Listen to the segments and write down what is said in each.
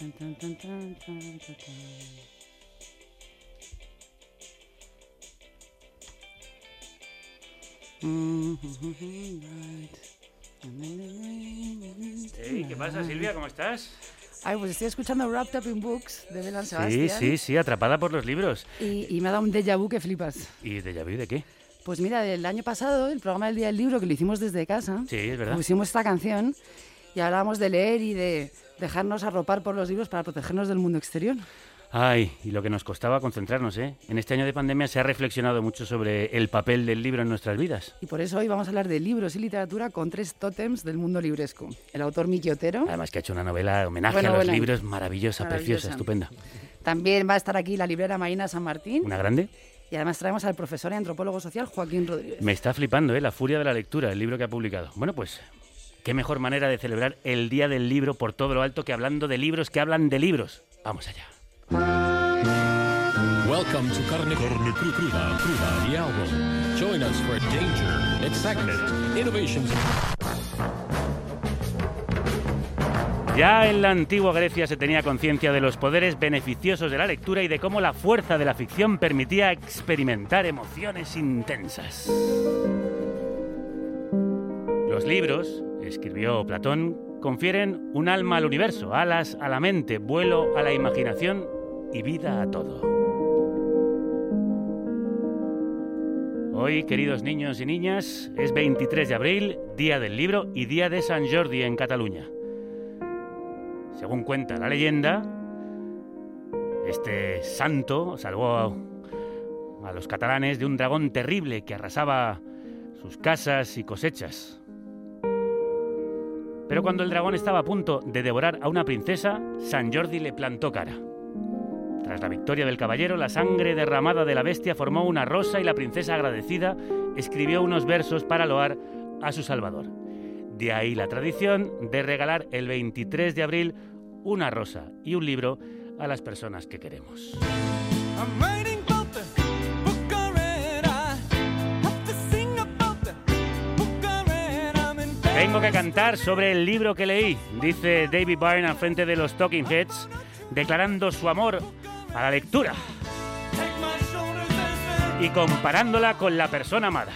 Tan, tan, tan, tan, tan, tan, tan. Mm, right. Ey, ¿Qué pasa, Silvia? ¿Cómo estás? Ay, pues estoy escuchando Wrapped Up in Books de Belan Sí, Sebastián. sí, sí, atrapada por los libros. Y, y me ha dado un déjà vu que flipas. ¿Y de vu de qué? Pues mira, del año pasado, el programa del Día del Libro que lo hicimos desde casa, Sí, es verdad. pusimos esta canción y hablábamos de leer y de dejarnos arropar por los libros para protegernos del mundo exterior. Ay, y lo que nos costaba concentrarnos, ¿eh? En este año de pandemia se ha reflexionado mucho sobre el papel del libro en nuestras vidas. Y por eso hoy vamos a hablar de libros y literatura con tres tótems del mundo libresco. El autor Miki Otero. Además que ha hecho una novela homenaje Bueno, a los bueno. libros maravillosa, Maravillosa. preciosa, estupenda. También va a estar aquí la librera Marina San Martín. ¿Una grande? Y además traemos al profesor y antropólogo social Joaquín Rodríguez. Me está flipando, ¿eh? La furia de la lectura, el libro que ha publicado. Bueno, pues, qué mejor manera de celebrar el Día del Libro por todo lo alto que hablando de libros que hablan de libros. Vamos allá. Welcome to Carne, Carne Cru- Cruda, Cruda, the album. Join us for danger, excitement, innovations. Ya en la antigua Grecia se tenía conciencia de los poderes beneficiosos de la lectura y de cómo la fuerza de la ficción permitía experimentar emociones intensas. Los libros, escribió Platón, confieren un alma al universo, alas a la mente, vuelo a la imaginación y vida a todo. Hoy, queridos niños y niñas, es 23 de abril, Día del Libro y Día de San Jordi en Cataluña. Según cuenta la leyenda, este santo salvó a, los catalanes de un dragón terrible que arrasaba sus casas y cosechas. Pero cuando el dragón estaba a punto de devorar a una princesa, San Jordi le plantó cara. Tras la victoria del caballero, la sangre derramada de la bestia formó una rosa y la princesa agradecida escribió unos versos para loar a su salvador. De ahí la tradición de regalar el 23 de abril una rosa y un libro a las personas que queremos. Tengo que cantar sobre el libro que leí, dice David Byrne al frente de los Talking Heads, declarando su amor a la lectura y comparándola con la persona amada.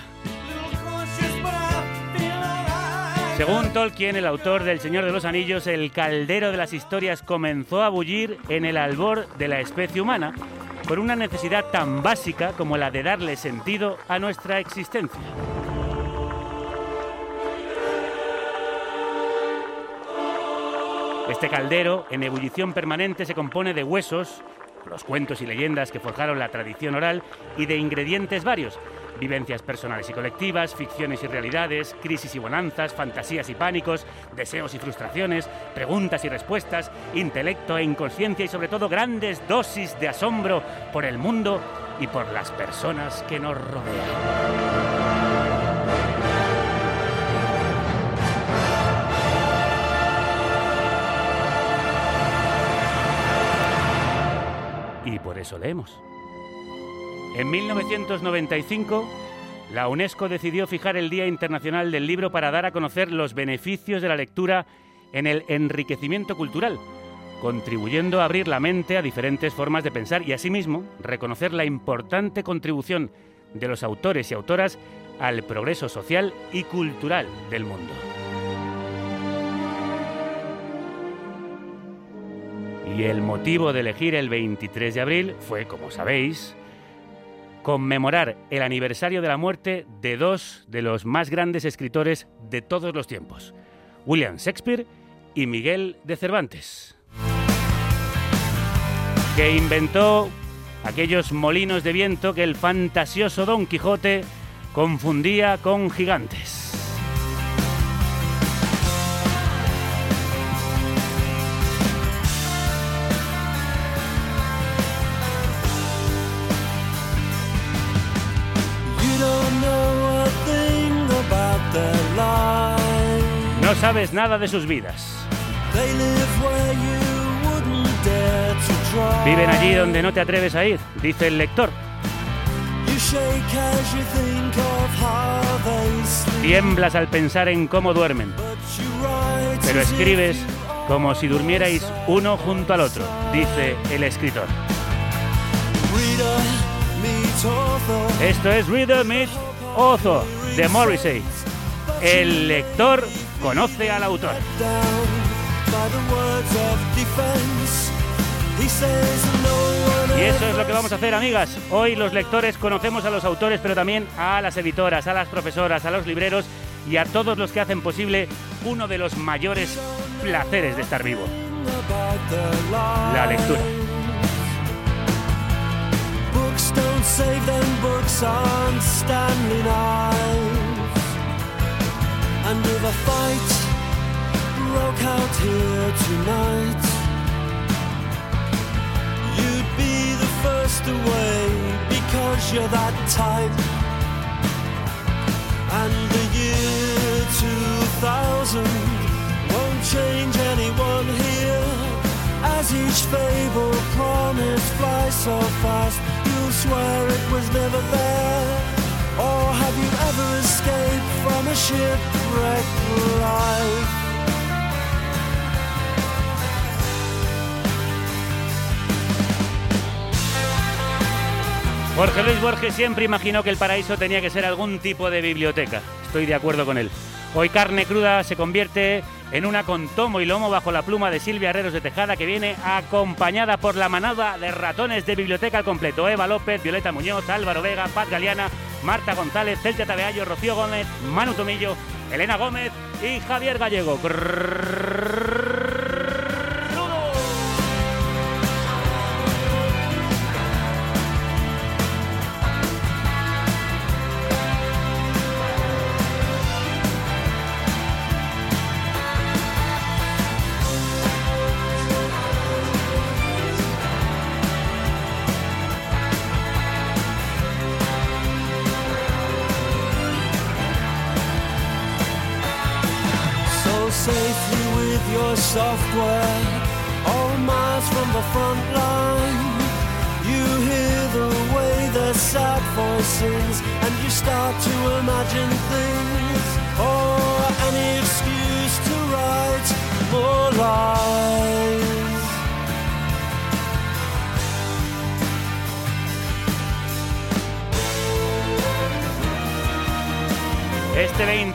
Según Tolkien, el autor del Señor de los Anillos, el caldero de las historias comenzó a bullir en el albor de la especie humana por una necesidad tan básica como la de darle sentido a nuestra existencia. Este caldero, en ebullición permanente, se compone de huesos, los cuentos y leyendas que forjaron la tradición oral, y de ingredientes varios, vivencias personales y colectivas, ficciones y realidades, crisis y bonanzas, fantasías y pánicos, deseos y frustraciones, preguntas y respuestas, intelecto e inconsciencia y sobre todo grandes dosis de asombro por el mundo y por las personas que nos rodean. Eso leemos. En 1995, la UNESCO decidió fijar el Día Internacional del Libro para dar a conocer los beneficios de la lectura en el enriquecimiento cultural, contribuyendo a abrir la mente a diferentes formas de pensar y asimismo reconocer la importante contribución de los autores y autoras al progreso social y cultural del mundo. Y el motivo de elegir el 23 de abril fue, como sabéis, conmemorar el aniversario de la muerte de dos de los más grandes escritores de todos los tiempos, William Shakespeare y Miguel de Cervantes, que inventó aquellos molinos de viento que el fantasioso Don Quijote confundía con gigantes. Sabes nada de sus vidas. Viven allí donde no te atreves a ir, dice el lector. Tiemblas al pensar en cómo duermen, pero escribes como si durmierais uno junto al otro, dice el escritor. Esto es Reader Meet Author de Morrissey. El lector conoce al autor. Y eso es lo que vamos a hacer, amigas. Hoy los lectores conocemos a los autores, pero también a las editoras, a las profesoras, a los libreros y a todos los que hacen posible uno de los mayores placeres de estar vivo, la lectura. And if a fight broke out here tonight, you'd be the first away because you're that type. And the year 2000 won't change anyone here. As each fable promise flies so fast, you'll swear it was never there. Jorge Luis Borges siempre imaginó que el paraíso tenía que ser algún tipo de biblioteca. Estoy de acuerdo con él. Hoy Carne Cruda se convierte en una con tomo y lomo bajo la pluma de Silvia Herreros de Tejada, que viene acompañada por la manada de ratones de biblioteca al completo. Eva López, Violeta Muñoz, Álvaro Vega, Paz Galeana, Marta González, Celtia Tabeallo, Rocío Gómez, Manu Tomillo, Elena Gómez y Javier Gallego.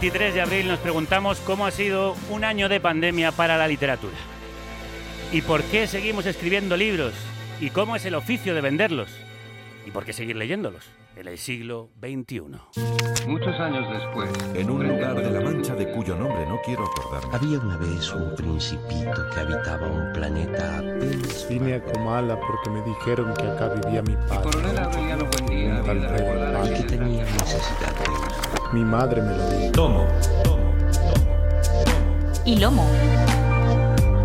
23 de abril nos preguntamos cómo ha sido un año de pandemia para la literatura. ¿Y por qué seguimos escribiendo libros? ¿Y cómo es el oficio de venderlos? ¿Y por qué seguir leyéndolos en el siglo XXI? Muchos años después, En un lugar de la Mancha de cuyo nombre no quiero acordarme. Había una vez un principito que habitaba un planeta apenas Vine a Comala porque me dijeron que acá vivía mi padre. Coronel Aureliano Buendía y que tenía necesidad de. Mi madre me lo dijo. Tomo. y lomo.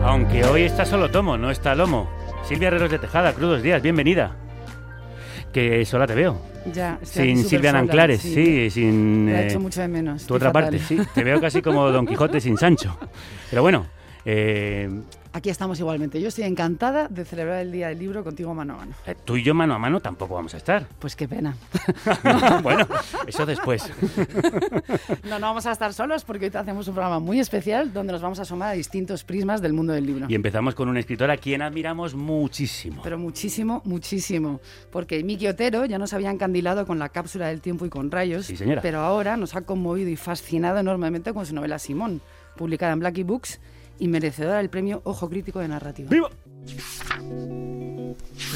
Aunque hoy está solo Tomo, no está Lomo. Silvia Herreros de Tejada, crudos días, bienvenida. Que sola te veo. Ya, Sin Silvia sola, Nanclares, sí, sin... Me ha eh, hecho mucho de menos. tu otra parte, sí. Te veo casi como Don Quijote sin Sancho. Pero bueno, eh, Aquí estamos igualmente. Yo estoy encantada de celebrar el Día del Libro contigo mano a mano. eh, tú y yo mano a mano tampoco vamos a estar. Pues qué pena. bueno, eso después. No, no vamos a estar solos porque hoy te hacemos un programa muy especial donde nos vamos a asomar a distintos prismas del mundo del libro. Y empezamos con una escritora a quien admiramos muchísimo. Pero muchísimo, muchísimo. Porque Miki Otero ya nos había encandilado con la cápsula del tiempo y con rayos. Sí, señora. Pero ahora nos ha conmovido y fascinado enormemente con su novela Simón, publicada en Blackie Books y merecedora del premio Ojo Crítico de Narrativa. ¡Viva!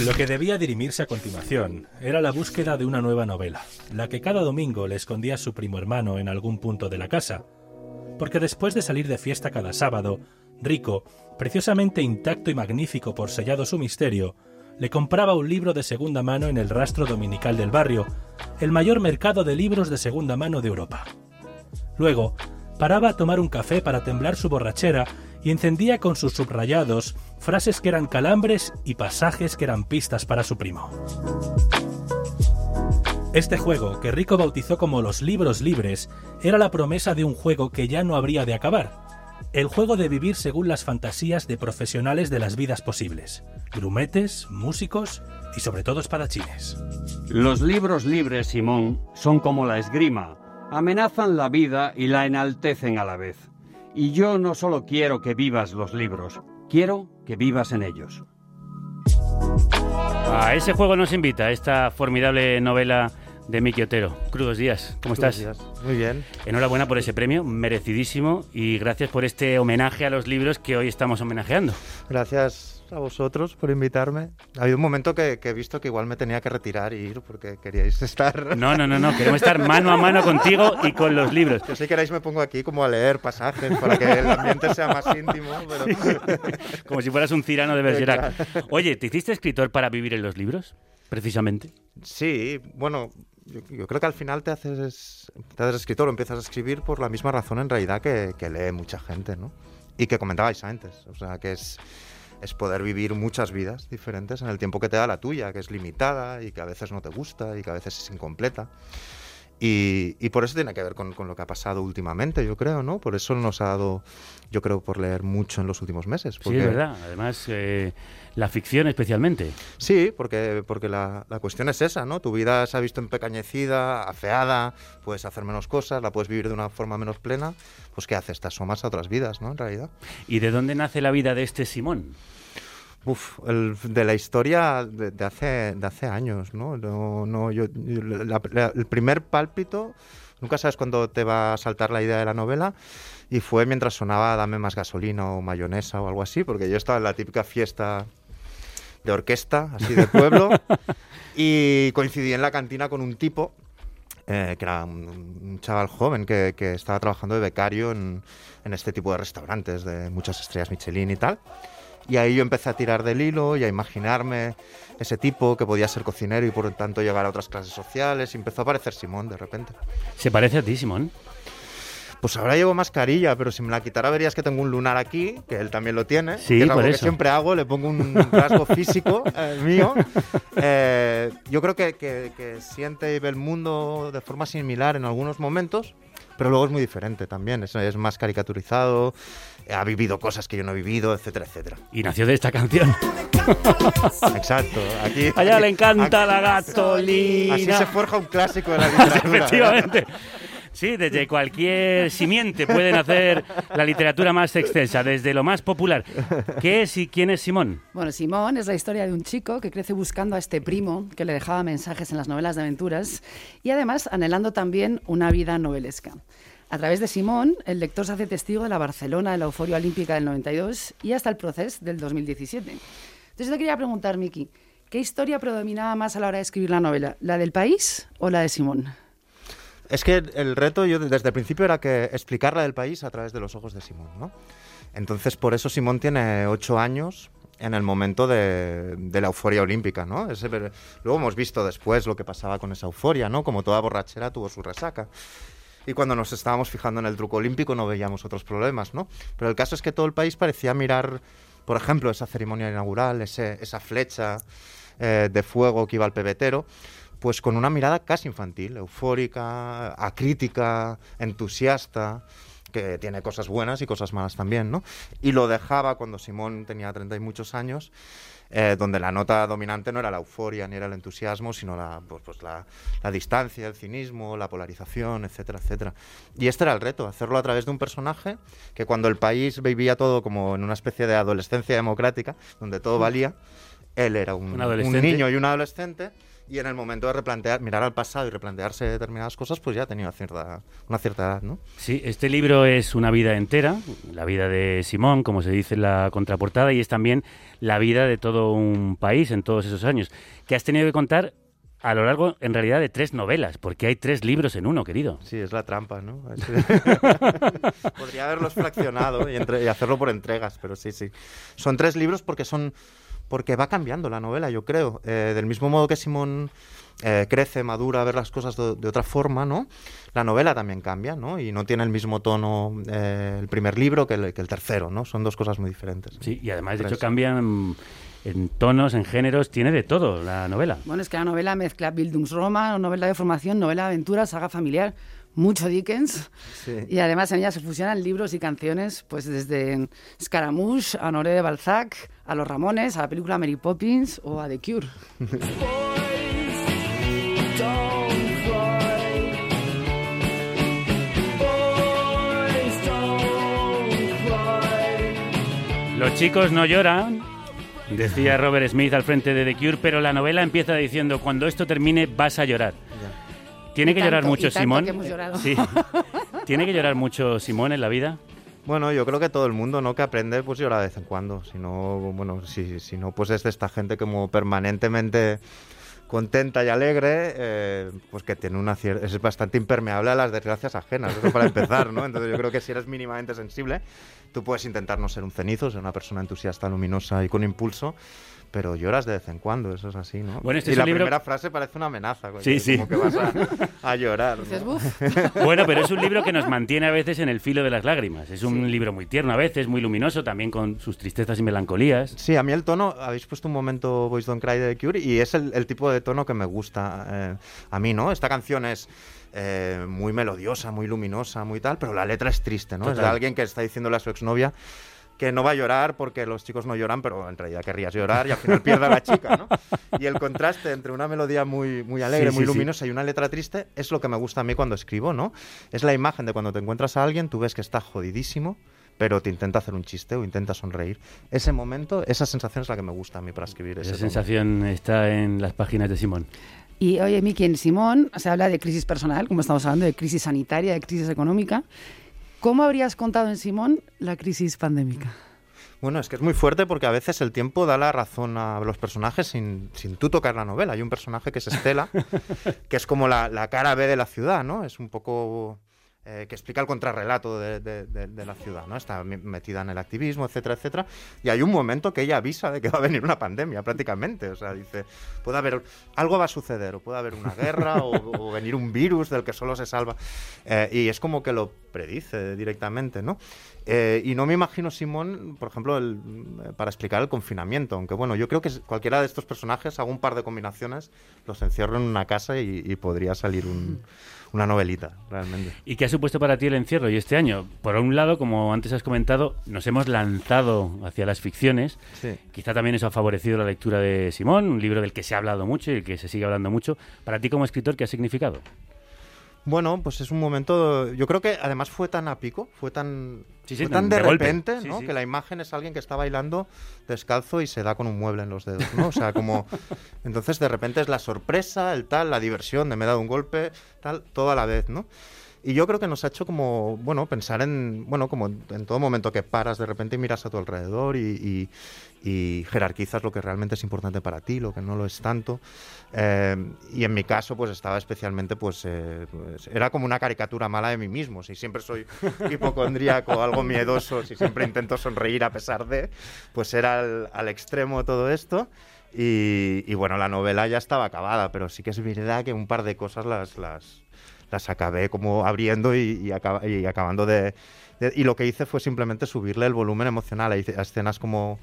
Lo que debía dirimirse a continuación era la búsqueda de una nueva novela, la que cada domingo le escondía a su primo hermano en algún punto de la casa. Porque después de salir de fiesta cada sábado, Rico, preciosamente intacto y magnífico por sellado su misterio, le compraba un libro de segunda mano en el rastro dominical del barrio, el mayor mercado de libros de segunda mano de Europa. Luego, paraba a tomar un café para temblar su borrachera y encendía con sus subrayados frases que eran calambres y pasajes que eran pistas para su primo. Este juego, que Rico bautizó como los libros libres, era la promesa de un juego que ya no habría de acabar. El juego de vivir según las fantasías de profesionales de las vidas posibles. Grumetes, músicos y sobre todo espadachines. Los libros libres, Simón, son como la esgrima. Amenazan la vida y la enaltecen a la vez. Y yo no solo quiero que vivas los libros, quiero que vivas en ellos. A ese juego nos invita esta formidable novela de Miki Otero. Crudos días, ¿cómo Crudos estás? días. Muy bien. Enhorabuena por ese premio, merecidísimo, y gracias por este homenaje a los libros que hoy estamos homenajeando. Gracias a vosotros por invitarme. Ha habido un momento que, que he visto que igual me tenía que retirar y ir porque queríais estar. No, no, no, no, queremos estar mano a mano contigo y con los libros. Que si queréis me pongo aquí como a leer pasajes para que el ambiente sea más íntimo. Pero... Como si fueras un cirano de Bergerac. Oye, ¿te hiciste escritor para vivir en los libros? Precisamente. Sí, bueno, yo, yo creo que al final te haces, te haces escritor o empiezas a escribir por la misma razón en realidad que, que lee mucha gente, ¿no? Y que comentabais antes, o sea, que es, es poder vivir muchas vidas diferentes en el tiempo que te da la tuya, que es limitada y que a veces no te gusta y que a veces es incompleta. Y, y por eso tiene que ver con, con lo que ha pasado últimamente, yo creo, ¿no? Por eso nos ha dado, yo creo, por leer mucho en los últimos meses. Sí, es verdad. Además, eh, la ficción especialmente. Sí, porque, porque la, la cuestión es esa, ¿no? Tu vida se ha visto empequeñecida, afeada, puedes hacer menos cosas, la puedes vivir de una forma menos plena. Pues ¿qué haces? Te asomas a otras vidas, ¿no? En realidad. ¿Y de dónde nace la vida de este Simón? Uf, el- de la historia de, de hace, de hace años, ¿no? No, no, yo, yo- la- la- el primer pálpito, nunca sabes cuándo te va a saltar la idea de la novela, y fue mientras sonaba Dame más gasolina o mayonesa o algo así, porque yo estaba en la típica fiesta de orquesta, así de pueblo, y coincidí en la cantina con un tipo eh, que era un, un chaval joven que, que estaba trabajando de becario en, en este tipo de restaurantes de muchas estrellas Michelin y tal. Y ahí yo empecé a tirar del hilo y a imaginarme ese tipo que podía ser cocinero y por lo tanto llegar a otras clases sociales. Y empezó a aparecer Simón de repente. ¿Se parece a ti, Simón? Pues ahora llevo mascarilla, pero si me la quitara verías que tengo un lunar aquí, que él también lo tiene. Sí, que es algo por que eso. siempre hago, le pongo un rasgo físico eh, mío. Eh, yo creo que, que- que siente y ve el mundo de forma similar en algunos momentos, pero luego es muy diferente también. Es, es más caricaturizado, ha vivido cosas que yo no he vivido, etcétera, etcétera. Y nació de esta canción. Exacto. Aquí, A ella aquí- le encanta aquí- la gasolina. Así se forja un clásico de la literatura. Efectivamente. Sí, desde cualquier simiente pueden hacer la literatura más extensa, desde lo más popular. ¿Qué es y quién es Simón? Bueno, Simón es la historia de un chico que crece buscando a este primo que le dejaba mensajes en las novelas de aventuras y además anhelando también una vida novelesca. A través de Simón, el lector se hace testigo de la Barcelona de la euforia olímpica del 92 y hasta el proceso del 2017. Entonces te quería preguntar, Miki, ¿qué historia predominaba más a la hora de escribir la novela? ¿La del país o la de Simón? Es que el reto yo desde el principio era que explicar la del país a través de los ojos de Simón, ¿no? Entonces por eso Simón tiene ocho años en el momento de, de la euforia olímpica, ¿no? Ese- luego hemos visto después lo que pasaba con esa euforia, ¿no? Como toda borrachera tuvo su resaca. Y cuando nos estábamos fijando en el truco olímpico no veíamos otros problemas, ¿no? Pero el caso es que todo el país parecía mirar, por ejemplo, esa ceremonia inaugural, ese- esa flecha eh, de fuego que iba al pebetero, pues con una mirada casi infantil, eufórica, acrítica, entusiasta, que tiene cosas buenas y cosas malas también, ¿no? Y lo dejaba cuando Simón tenía 30 y muchos años, eh, donde la nota dominante no era la euforia ni era el entusiasmo, sino la, pues, pues la, la distancia, el cinismo, la polarización, etcétera, etcétera. Y este era el reto, hacerlo a través de un personaje que cuando el país vivía todo como en una especie de adolescencia democrática, donde todo valía, él era un, Un un adolescente. niño y un adolescente y en el momento de replantear, mirar al pasado y replantearse determinadas cosas, pues ya tenía cierta, una cierta edad, ¿no? Sí, este libro es una vida entera, la vida de Simón, como se dice en la contraportada, y es también la vida de todo un país en todos esos años, que has tenido que contar a lo largo, en realidad, de tres novelas, porque hay tres libros en uno, querido. Sí, es la trampa, ¿no? Podría haberlos fraccionado y, entre- y hacerlo por entregas, pero sí, sí. Son tres libros porque son porque va cambiando la novela, yo creo. Eh, del mismo modo que Simón eh, crece, madura, ver las cosas de, de otra forma, ¿no? La novela también cambia, ¿no? Y no tiene el mismo tono eh, el primer libro que el, que el tercero, ¿no? Son dos cosas muy diferentes. Sí, y además, de hecho, cambian en tonos, en géneros, tiene de todo la novela. Bueno, es que la novela mezcla Bildungsroman, novela de formación, novela de aventura, saga familiar, mucho Dickens. Sí. Y además en ella se fusionan libros y canciones, pues desde Scaramouche a Honoré de Balzac, a Los Ramones, a la película Mary Poppins o a The Cure. Los chicos no lloran, decía Robert Smith al frente de The Cure, pero la novela empieza diciendo, cuando esto termine vas a llorar. ¿Tiene que llorar tanto, mucho y tanto Simón? que. Sí. ¿Tiene que llorar mucho Simón en la vida? Bueno, yo creo que todo el mundo, ¿no? Que aprende, pues llora de vez en cuando. Si no, bueno, si, si no, pues es de esta gente como permanentemente contenta y alegre, eh, pues que tiene una cier- es bastante impermeable a las desgracias ajenas, eso para empezar, ¿no? Entonces yo creo que si eres mínimamente sensible, tú puedes intentar no ser un cenizo, ser una persona entusiasta, luminosa y con impulso, pero lloras de vez en cuando, eso es así, ¿no? Bueno, este y es la libro- primera frase parece una amenaza, Sí, que- sí. como que vas a, a llorar. ¿no? Bueno, pero es un libro que nos mantiene a veces en el filo de las lágrimas. Es un libro muy tierno a veces, muy luminoso, también con sus tristezas y melancolías. Sí, a mí el tono, habéis puesto un momento Boys Don't Cry de The Cure y es el, el tipo de tono que me gusta eh, a mí, ¿no? Esta canción es eh, muy melodiosa, muy luminosa, muy tal, pero la letra es triste, ¿no? Es de alguien que está diciéndole a su exnovia que no va a llorar porque los chicos no lloran, pero en realidad querrías llorar y al final pierde a la chica, ¿no? Y el contraste entre una melodía muy, muy alegre, Sí, muy sí, sí. luminosa y una letra triste es lo que me gusta a mí cuando escribo, ¿no? Es la imagen de cuando te encuentras a alguien, tú ves que está jodidísimo, pero te intenta hacer un chiste o intenta sonreír. Ese momento, esa sensación es la que me gusta a mí para escribir Esa sensación está en las páginas de Simón. Y oye, Miki, en Simón se habla de crisis personal, como estamos hablando, de crisis sanitaria, de crisis económica. ¿Cómo habrías contado en Simón la crisis pandémica? Bueno, es que es muy fuerte porque a veces el tiempo da la razón a los personajes sin, sin tú tocar la novela. Hay un personaje que es Estela, que es como la, la cara B de la ciudad, ¿no? Es un poco... eh, que explica el contrarrelato de, de- de- de la ciudad, ¿no? Está metida en el activismo, etcétera, etcétera. Y hay un momento que ella avisa de que va a venir una pandemia, prácticamente. O sea, dice, puede haber... Algo va a suceder, o puede haber una guerra, o, o venir un virus del que solo se salva. Eh, y es como que lo predice directamente, ¿no? Eh, y no me imagino, Simón, por ejemplo, el- para explicar el confinamiento. Aunque bueno, yo creo que cualquiera de estos personajes, hago un par de combinaciones, los encierro en una casa y, y podría salir un- una novelita, realmente. ¿Y qué ha supuesto para ti el encierro y este año? Por un lado, como antes has comentado, nos hemos lanzado hacia las ficciones. Sí. Quizá también eso ha favorecido la lectura de Simón, un libro del que se ha hablado mucho y del que se sigue hablando mucho. Para ti como escritor, ¿qué ha significado? Bueno, pues es un momento. Yo creo que además fue tan a pico, fue tan, Sí, sí, tan de repente, ¿no? sí. Que la imagen es alguien que está bailando descalzo y se da con un mueble en los dedos, ¿no? O sea, como. Entonces, de repente es la sorpresa, el tal, la diversión de me he dado un golpe, tal, todo a la vez, ¿no? Y yo creo que nos ha hecho como, bueno, pensar en, bueno, como en todo momento que paras de repente y miras a tu alrededor y, y- y jerarquizas lo que realmente es importante para ti, lo que no lo es tanto. Eh, y en mi caso, pues estaba especialmente, pues, eh, pues, era como una caricatura mala de mí mismo. Si siempre soy hipocondríaco, algo miedoso, si siempre intento sonreír a pesar de, pues era al, al extremo todo esto. Y, y bueno, la novela ya estaba acabada, pero sí que es verdad que un par de cosas las, las, las acabé como abriendo y, y acaba- y acabando de, de- Y lo que hice fue simplemente subirle el volumen emocional a, a escenas como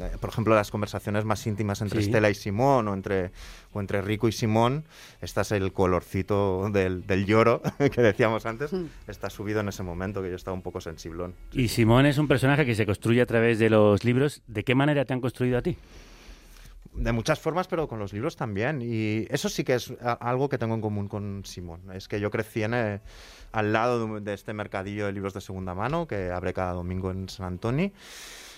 eh, por ejemplo, las conversaciones más íntimas entre Sí. Estela y Simón o entre, o entre Rico y Simón, este es el colorcito del, del lloro que decíamos antes, está subido en ese momento que yo estaba un poco sensiblón. Y Simón es un personaje que se construye a través de los libros. ¿De qué manera te han construido a ti? De muchas formas, pero con los libros también. Y eso sí que es algo que tengo en común con Simón. Es que yo crecí en, eh, al lado de, este mercadillo de libros de segunda mano que abre cada domingo en San Antonio.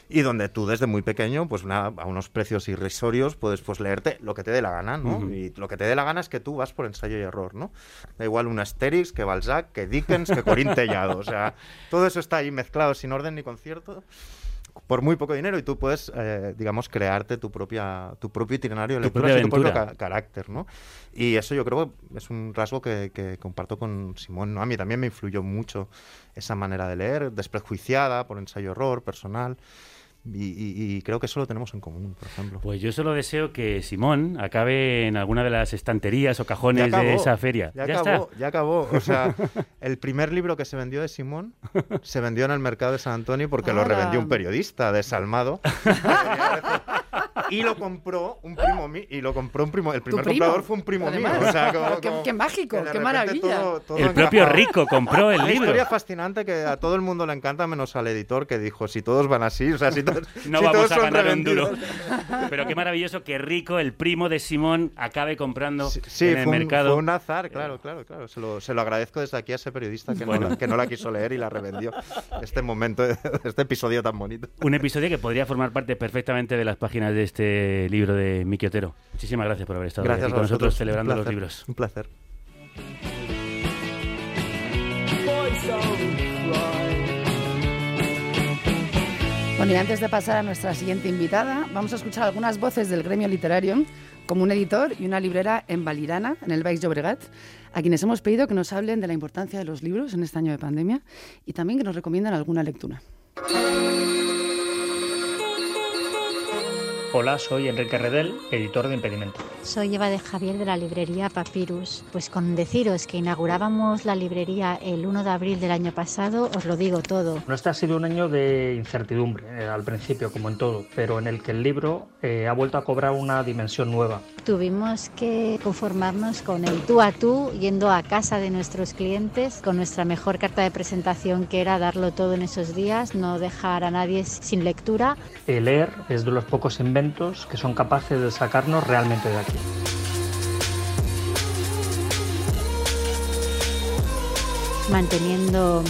Y donde tú desde muy pequeño, pues una- a unos precios irrisorios, puedes pues leerte lo que te dé la gana, ¿no? Ujú. Y lo que te dé la gana es que tú vas por ensayo y error, ¿no? Da igual un Asterix, que Balzac, que Dickens, que Corín Tellado. O sea, todo eso está ahí mezclado sin orden ni concierto por muy poco dinero y tú puedes, eh, digamos, crearte tu propia tu propio itinerario de propia y tu propio ca- carácter, ¿no? Y eso yo creo que es un rasgo que, que comparto con Simón, ¿no? A mí también me influyó mucho esa manera de leer, desprejuiciada, por ensayo-error, personal. Y, y- y creo que eso lo tenemos en común, por ejemplo. Pues yo solo deseo que Simón acabe en alguna de las estanterías o cajones Ya acabó, de esa feria. Ya, Ya, acabó, está. ya acabó. O sea, el primer libro que se vendió de Simón se vendió en el mercado de San Antonio porque lo revendió un periodista desalmado. y lo compró un primo mío. Y lo compró un primo. El primer primo? comprador fue un primo Además. mío. O sea, como- qué- como qué mágico, qué maravilla. todo- todo El propio encajaba. Rico compró el Una libro. historia fascinante que a todo el mundo le encanta, menos al editor que dijo: si todos van así, o sea, si todos, No si vamos todos a ganar un duro. Pero qué maravilloso que Rico, el primo de Simón, acabe comprando Sí, en el fue un, mercado. fue un azar, claro, claro, claro. Se lo, se lo agradezco desde aquí a ese periodista que, Bueno. no, la- que no la quiso leer y la revendió. Este momento, este episodio tan bonito. Un episodio que podría formar parte perfectamente de las páginas de este libro de Miki Otero. Muchísimas gracias por haber estado Gracias aquí con nosotros celebrando Un los placer, libros. Un placer. Bueno, y antes de pasar a nuestra siguiente invitada, vamos a escuchar algunas voces del gremio literario, como un editor y una librera en Valirana, en el Baix Llobregat, a quienes hemos pedido que nos hablen de la importancia de los libros en este año de pandemia y también que nos recomiendan alguna lectura. Hola, soy Enrique Redel, editor de Impedimento. Soy Eva de Javier de la librería Papyrus. Pues con deciros que inaugurábamos la librería el 1 de abril del año pasado, os lo digo todo. Este ha sido un año de incertidumbre eh, al principio, como en todo, pero en el que el libro eh, ha vuelto a cobrar una dimensión nueva. Tuvimos que conformarnos con el tú a tú, yendo a casa de nuestros clientes, con nuestra mejor carta de presentación que era darlo todo en esos días, no dejar a nadie sin lectura. El leer es de los pocos inventos que son capaces de sacarnos realmente de aquí. manteniendo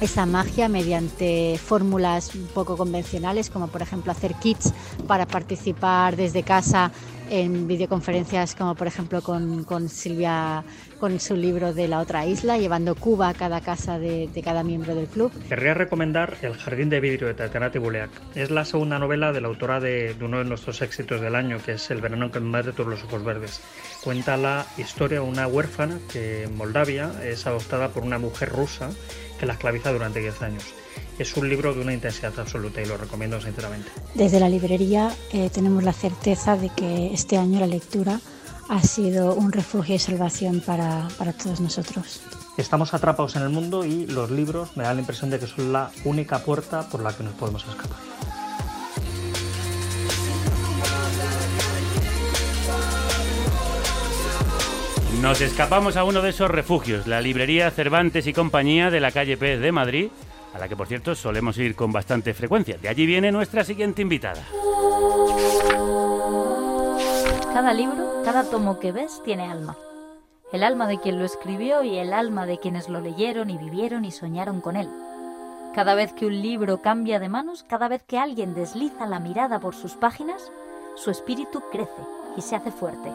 esa magia mediante fórmulas un poco convencionales, como por ejemplo hacer kits para participar desde casa en videoconferencias, como por ejemplo con, con Silvia, con su libro de la otra isla, llevando Cuba a cada casa de, de cada miembro del club. Querría recomendar El jardín de vidrio de Tatiana Tibuleac. Es la segunda novela de la autora de, de uno de nuestros éxitos del año, que es El verano que me de todos los ojos verdes. Cuenta la historia de una huérfana que en Moldavia es adoptada por una mujer rusa que la esclaviza durante 10 años. Es un libro de una intensidad absoluta y lo recomiendo sinceramente. Desde la librería eh, tenemos la certeza de que este año la lectura ha sido un refugio y salvación para, para todos nosotros. Estamos atrapados en el mundo y los libros me da la impresión de que son la única puerta por la que nos podemos escapar. Nos escapamos a uno de esos refugios, la librería Cervantes y Compañía de la calle Pez de Madrid, a la que por cierto solemos ir con bastante frecuencia. De allí viene nuestra siguiente invitada. Cada libro, cada tomo que ves tiene alma. El alma de quien lo escribió y el alma de quienes lo leyeron y vivieron y soñaron con él. Cada vez que un libro cambia de manos, cada vez que alguien desliza la mirada por sus páginas, su espíritu crece y se hace fuerte.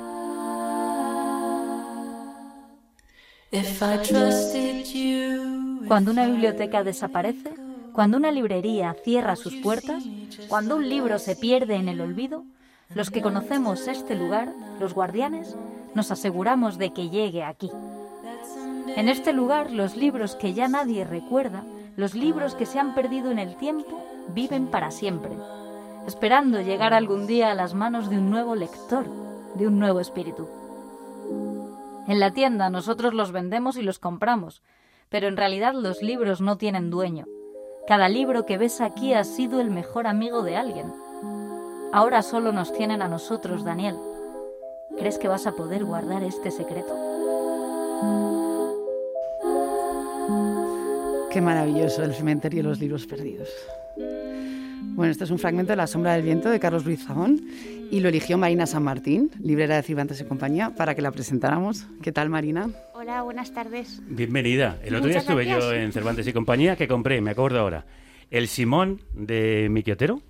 Cuando una biblioteca desaparece, cuando una librería cierra sus puertas, cuando un libro se pierde en el olvido, los que conocemos este lugar, los guardianes, nos aseguramos de que llegue aquí. En este lugar, los libros que ya nadie recuerda, los libros que se han perdido en el tiempo, viven para siempre, esperando llegar algún día a las manos de un nuevo lector, de un nuevo espíritu. En la tienda nosotros los vendemos y los compramos, pero en realidad los libros no tienen dueño. Cada libro que ves aquí ha sido el mejor amigo de alguien. Ahora solo nos tienen a nosotros, Daniel. ¿Crees que vas a poder guardar este secreto? Qué maravilloso el cementerio de los libros perdidos. Bueno, este es un fragmento de La sombra del viento de Carlos Ruiz Zagón y lo eligió Marina San Martín, librera de Cervantes y compañía, para que la presentáramos. ¿Qué tal, Marina? Hola, buenas tardes. Bienvenida. El otro día estuve yo en Cervantes y compañía que compré, me acuerdo ahora, El Simón de Miki Otero,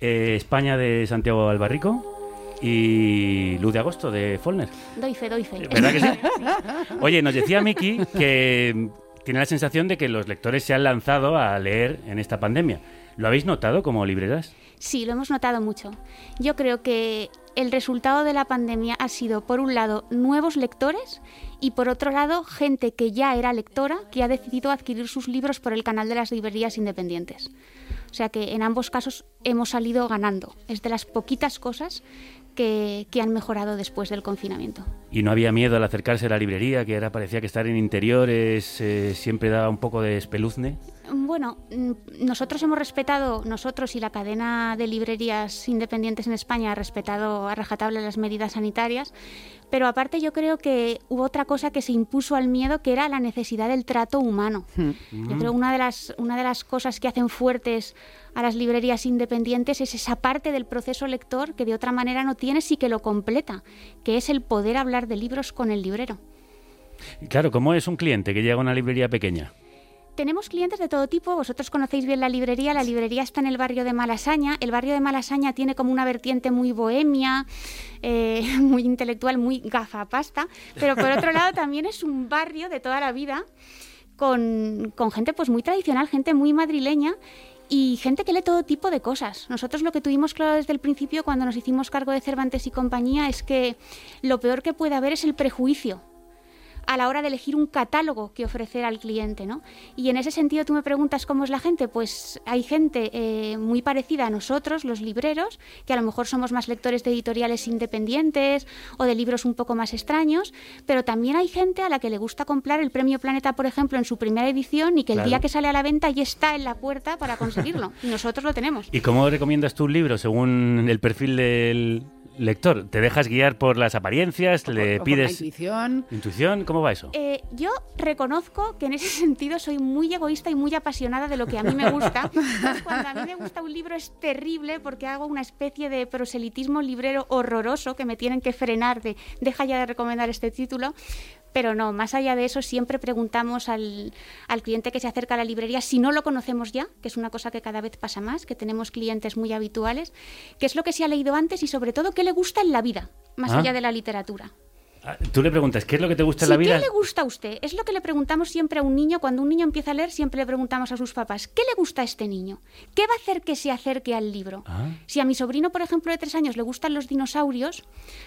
eh, España de Santiago Albarrico y Luz de Agosto de Follner. Doy fe, doy fe. ¿Verdad que sí? Oye, nos decía Miki que tiene la sensación de que los lectores se han lanzado a leer en esta pandemia. ¿Lo habéis notado como libreras? Sí, lo hemos notado mucho. Yo creo que el resultado de la pandemia ha sido, por un lado, nuevos lectores y, por otro lado, gente que ya era lectora que ha decidido adquirir sus libros por el canal de las librerías independientes. O sea que en ambos casos hemos salido ganando. Es de las poquitas cosas que, han mejorado después del confinamiento. Y no había miedo al acercarse a la librería, que ahora parecía que estar en interiores eh, siempre daba un poco de espeluzne. Bueno, mm, nosotros hemos respetado, nosotros y la cadena de librerías independientes en España ha respetado a rajatabla las medidas sanitarias, pero aparte yo creo que hubo otra cosa que se impuso al miedo, que era la necesidad del trato humano. Hmm. Yo creo una de las una de las cosas que hacen fuertes a las librerías independientes es esa parte del proceso lector que de otra manera no tienes y que lo completa, que es el poder hablar de libros con el librero. Claro, ¿cómo es un cliente que llega a una librería pequeña? Tenemos clientes de todo tipo, vosotros conocéis bien la librería, la librería está en el barrio de Malasaña, el barrio de Malasaña tiene como una vertiente muy bohemia, eh, muy intelectual, muy gafapasta, pero por otro lado también es un barrio de toda la vida con, con gente pues muy tradicional, gente muy madrileña y gente que lee todo tipo de cosas. Nosotros lo que tuvimos claro desde el principio cuando nos hicimos cargo de Cervantes y compañía es que lo peor que puede haber es el prejuicio a la hora de elegir un catálogo que ofrecer al cliente, ¿no? Y en ese sentido tú me preguntas cómo es la gente, pues hay gente eh, muy parecida a nosotros, los libreros, que a lo mejor somos más lectores de editoriales independientes o de libros un poco más extraños, pero también hay gente a la que le gusta comprar el Premio Planeta, por ejemplo, en su primera edición y que el Claro. día que sale a la venta ya está en la puerta para conseguirlo. Y nosotros lo tenemos. ¿Y cómo recomiendas tú un libro según el perfil del lector? ¿Te dejas guiar por las apariencias? ¿Le O por la pides intuición. intuición? ¿Cómo va eso? Eh, yo reconozco que en ese sentido soy muy egoísta y muy apasionada de lo que a mí me gusta. Entonces, cuando a mí me gusta un libro es terrible porque hago una especie de proselitismo librero horroroso que me tienen que frenar de deja ya de recomendar este título. Pero no, más allá de eso, siempre preguntamos al, al cliente que se acerca a la librería, si no lo conocemos ya, que es una cosa que cada vez pasa más, que tenemos clientes muy habituales, qué es lo que se ha leído antes y sobre todo qué le gusta en la vida, más Ah. allá de la literatura. Ah, Tú le preguntas, ¿qué es lo que te gusta en Sí, la vida? ¿Qué le gusta a usted? Es lo que le preguntamos siempre a un niño. Cuando un niño empieza a leer, siempre le preguntamos a sus papás, ¿qué le gusta a este niño? ¿Qué va a hacer que se acerque al libro? Ah. Si a mi sobrino, por ejemplo, de tres años le gustan los dinosaurios,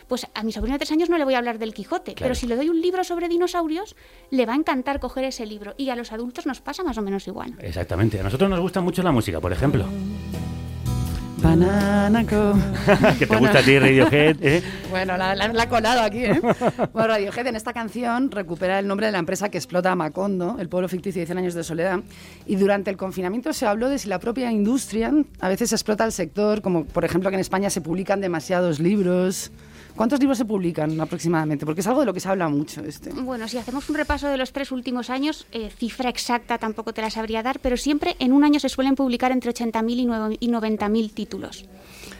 pues a mi sobrino de tres años no le voy a hablar del Quijote. Claro. Pero si le doy un libro sobre dinosaurios, le va a encantar coger ese libro. Y a los adultos nos pasa más o menos igual. Exactamente. A nosotros nos gusta mucho la música, por ejemplo. Banana co- que te Bueno. gusta a ti Radiohead, ¿eh? Bueno, la, la- la ha colado aquí, ¿eh? Bueno, Radiohead en esta canción recupera el nombre de la empresa que explota a Macondo, el pueblo ficticio de 100 años de soledad. Y durante el confinamiento se habló de si la propia industria a veces explota el sector, como por ejemplo que en España se publican demasiados libros. ¿Cuántos libros se publican aproximadamente? Porque es algo de lo que se habla mucho. Este. Bueno, si hacemos un repaso de los tres últimos años, eh, cifra exacta tampoco te la sabría dar, pero siempre en un año se suelen publicar entre 80.000 y nueve- y 90.000 títulos,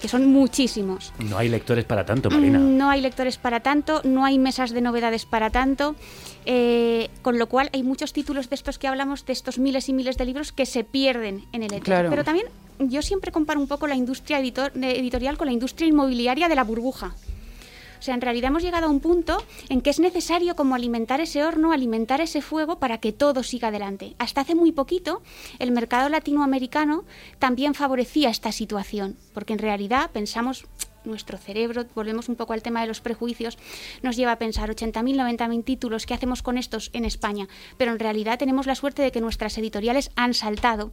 que son muchísimos. No hay lectores para tanto, Marina. Mm, No hay lectores para tanto, no hay mesas de novedades para tanto, eh, con lo cual hay muchos títulos de estos que hablamos, de estos miles y miles de libros que se pierden en el éter. Claro. Pero también yo siempre comparo un poco la industria editor- de- editorial con la industria inmobiliaria de la burbuja. O sea, en realidad hemos llegado a un punto en que es necesario como alimentar ese horno, alimentar ese fuego para que todo siga adelante. Hasta hace muy poquito, el mercado latinoamericano también favorecía esta situación, porque en realidad pensamos, nuestro cerebro, volvemos un poco al tema de los prejuicios, nos lleva a pensar 80.000, 90.000 títulos, ¿qué hacemos con estos en España? Pero en realidad tenemos la suerte de que nuestras editoriales han saltado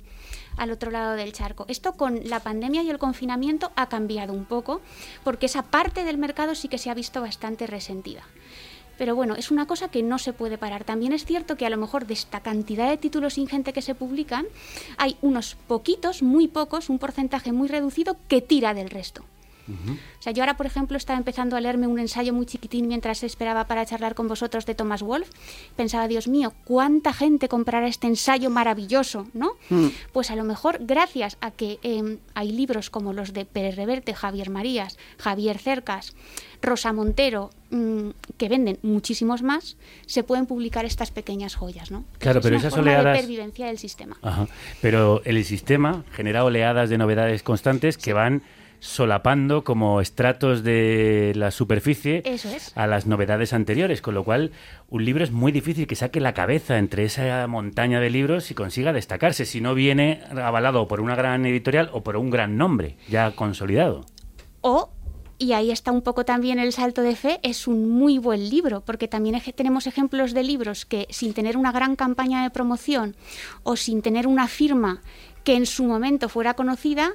al otro lado del charco. Esto con la pandemia y el confinamiento ha cambiado un poco, porque esa parte del mercado sí que se ha visto bastante resentida. Pero bueno, es una cosa que no se puede parar. También es cierto que a lo mejor de esta cantidad de títulos ingente que se publican, hay unos poquitos, muy pocos, un porcentaje muy reducido que tira del resto. O sea, yo ahora, por ejemplo, estaba empezando a leerme un ensayo muy chiquitín mientras esperaba para charlar con vosotros de Thomas Wolfe. Pensaba, Dios mío, ¿cuánta gente comprará este ensayo maravilloso, no? Pues a lo mejor, gracias a que eh, hay libros como los de Pérez Reverte, Javier Marías, Javier Cercas, Rosa Montero, mm, que venden muchísimos más, se pueden publicar estas pequeñas joyas, ¿no? Claro, Es pero una esas forma de oleadas- pervivencia del sistema. Ajá. Pero el sistema genera oleadas de novedades constantes que van solapando como estratos de la superficie Eso es. a las novedades anteriores, con lo cual un libro es muy difícil que saque la cabeza entre esa montaña de libros y consiga destacarse, si no viene avalado por una gran editorial o por un gran nombre ya consolidado. O, y ahí está un poco también el salto de fe, es un muy buen libro, porque también tenemos ejemplos de libros que sin tener una gran campaña de promoción o sin tener una firma que en su momento fuera conocida,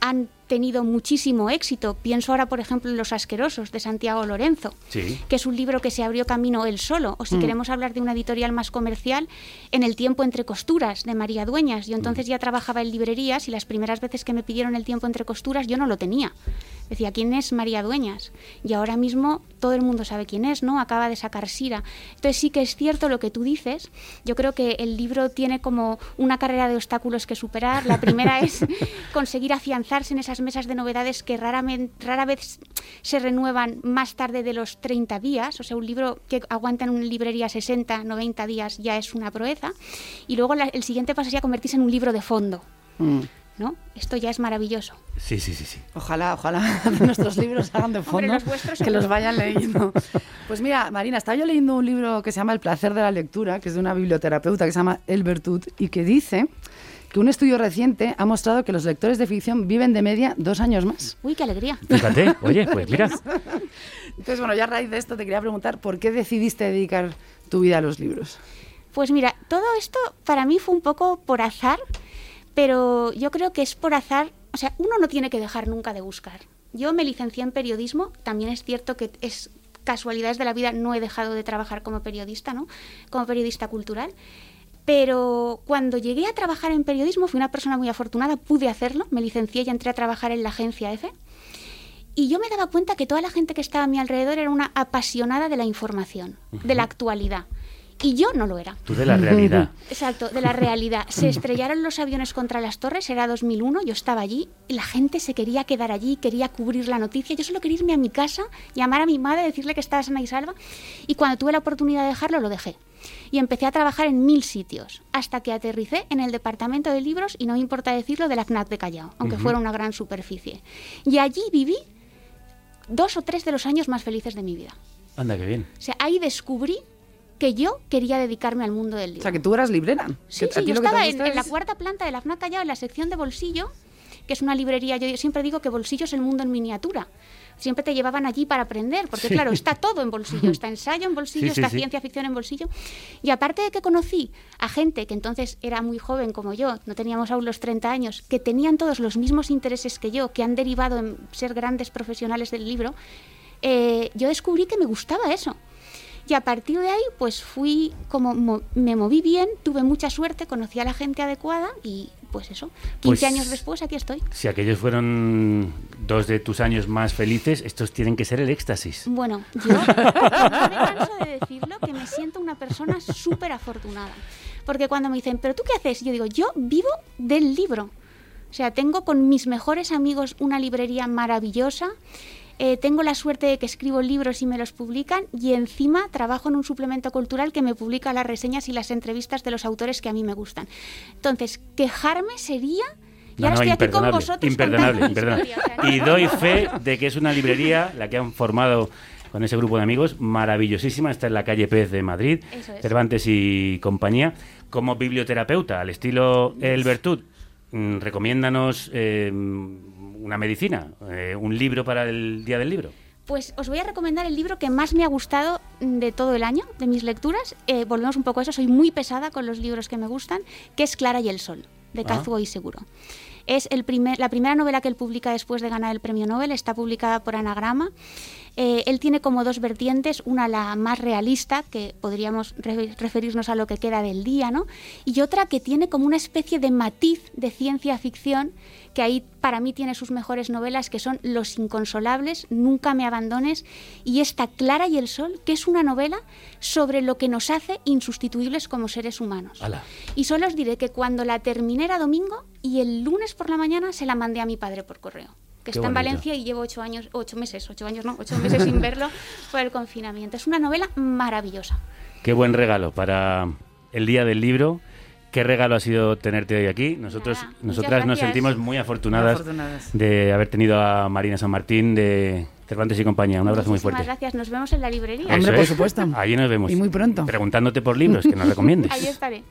han tenido muchísimo éxito. Pienso ahora, por ejemplo, en Los Asquerosos de Santiago Lorenzo, Sí. que es un libro que se abrió camino él solo. O si Mm. queremos hablar de una editorial más comercial, En el tiempo entre costuras de María Dueñas. Yo entonces ya trabajaba en librerías y las primeras veces que me pidieron el tiempo entre costuras yo no lo tenía. Decía, ¿quién es María Dueñas? Y ahora mismo todo el mundo sabe quién es, ¿no? Acaba de sacar Sira. Entonces sí que es cierto lo que tú dices. Yo creo que el libro tiene como una carrera de obstáculos que superar. La primera es conseguir afianzarse en esas mesas de novedades que raramente, rara vez se renuevan más tarde de los 30 días. O sea, un libro que aguanta en una librería 60, 90 días ya es una proeza. Y luego el siguiente paso sería convertirse en un libro de fondo. Mm. ¿No? Esto ya es maravilloso. Sí, sí, sí, sí. Ojalá, ojalá nuestros libros hagan de fondo, los que los vayan leyendo. Pues mira, Marina, estaba yo leyendo un libro que se llama El placer de la lectura, que es de una biblioterapeuta que se llama Elbertud, y que dice que un estudio reciente ha mostrado que los lectores de ficción viven de media dos años más. Uy, qué alegría. Fíjate, oye, pues mira. Entonces, bueno, ya a raíz de esto te quería preguntar, ¿por qué decidiste dedicar tu vida a los libros? Pues mira, todo esto para mí fue un poco por azar, pero yo creo que es por azar, o sea, uno no tiene que dejar nunca de buscar. Yo me licencié en periodismo, también es cierto que es casualidades de la vida, no he dejado de trabajar como periodista, ¿no? Como periodista cultural. Pero cuando llegué a trabajar en periodismo, fui una persona muy afortunada, pude hacerlo, me licencié y entré a trabajar en la agencia EFE. Y yo me daba cuenta que toda la gente que estaba a mi alrededor era una apasionada de la información, de la actualidad. Y yo no lo era. Tú de la realidad. Exacto, de la realidad. Se estrellaron los aviones contra las torres, era 2001, yo estaba allí, y la gente se quería quedar allí, quería cubrir la noticia. Yo solo quería irme a mi casa, llamar a mi madre, decirle que estaba sana y salva. Y cuando tuve la oportunidad de dejarlo, lo dejé. Y empecé a trabajar en mil sitios, hasta que aterricé en el departamento de libros, y no me importa decirlo, de la FNAC de Callao, aunque fuera una gran superficie. Y allí viví dos o tres de los años más felices de mi vida. Anda, qué bien. O sea, ahí descubrí que yo quería dedicarme al mundo del libro. O sea, que tú eras librera. Sí, sí, yo estaba en, la cuarta planta de la FNAC Callao, en la sección de bolsillo, que es una librería. Yo siempre digo que bolsillo es el mundo en miniatura. Siempre te llevaban allí para aprender, porque Sí. claro, está todo en bolsillo. Está ensayo en bolsillo, Sí, está ciencia ficción en bolsillo. Y aparte de que conocí a gente que entonces era muy joven como yo, no teníamos aún los 30 años, que tenían todos los mismos intereses que yo, que han derivado en ser grandes profesionales del libro, eh, yo descubrí que me gustaba eso. Y a partir de ahí, pues fui como mo- me moví bien, tuve mucha suerte, conocí a la gente adecuada y pues eso, 15 Pues- años después aquí estoy. Si aquellos fueron dos de tus años más felices, estos tienen que ser el éxtasis. Bueno, yo no me canso de decirlo que me siento una persona súper afortunada. Porque cuando me dicen, ¿pero tú qué haces? Yo digo, yo vivo del libro. O sea, tengo con mis mejores amigos una librería maravillosa. Eh, tengo la suerte de que escribo libros y me los publican y encima trabajo en un suplemento cultural que me publica las reseñas y las entrevistas de los autores que a mí me gustan. Entonces, quejarme sería... Y No, ahora no, estoy aquí con vosotros imperdonable, imperdonable. sea, Y doy fe de que es una librería, la que han formado con ese grupo de amigos, maravillosísima. Está en la calle Pez de Madrid, es. Cervantes y compañía. Como biblioterapeuta, al estilo El Bertud, mm, recomiéndanos eh, una medicina, eh, un libro para el Día del Libro. Pues os voy a recomendar el libro que más me ha gustado de todo el año, de mis lecturas. Eh, volvemos un poco a eso, soy muy pesada con los libros que me gustan, que es Clara y el Sol, de Ah. Kazuo Seguro. Es el primer, la primera novela que él publica después de ganar el premio Nobel, está publicada por Anagrama. Eh, él tiene como dos vertientes, una la más realista, que podríamos re- referirnos a lo que queda del día, ¿no? Y otra que tiene como una especie de matiz de ciencia ficción, que ahí para mí tiene sus mejores novelas, que son Los Inconsolables, Nunca me abandones, y esta Clara y el Sol, que es una novela sobre lo que nos hace insustituibles como seres humanos. Y solo os diré que cuando la terminé era domingo y el lunes por la mañana se la mandé a mi padre por correo. Que Qué está en. Valencia y llevo ocho años, ocho meses, ocho años no, ocho meses sin verlo por el confinamiento. Es una novela maravillosa. Qué buen regalo para el Día del Libro. Qué regalo ha sido tenerte hoy aquí. Nosotros, nosotras nos sentimos muy afortunadas, Muy afortunadas. de haber tenido a Marina San Martín de Cervantes y compañía. Un abrazo muy Muchísimas fuerte. gracias. Nos vemos en la librería. Eso es. Allí nos vemos. Y muy pronto. Preguntándote por libros que nos recomiendes. Ahí estaré.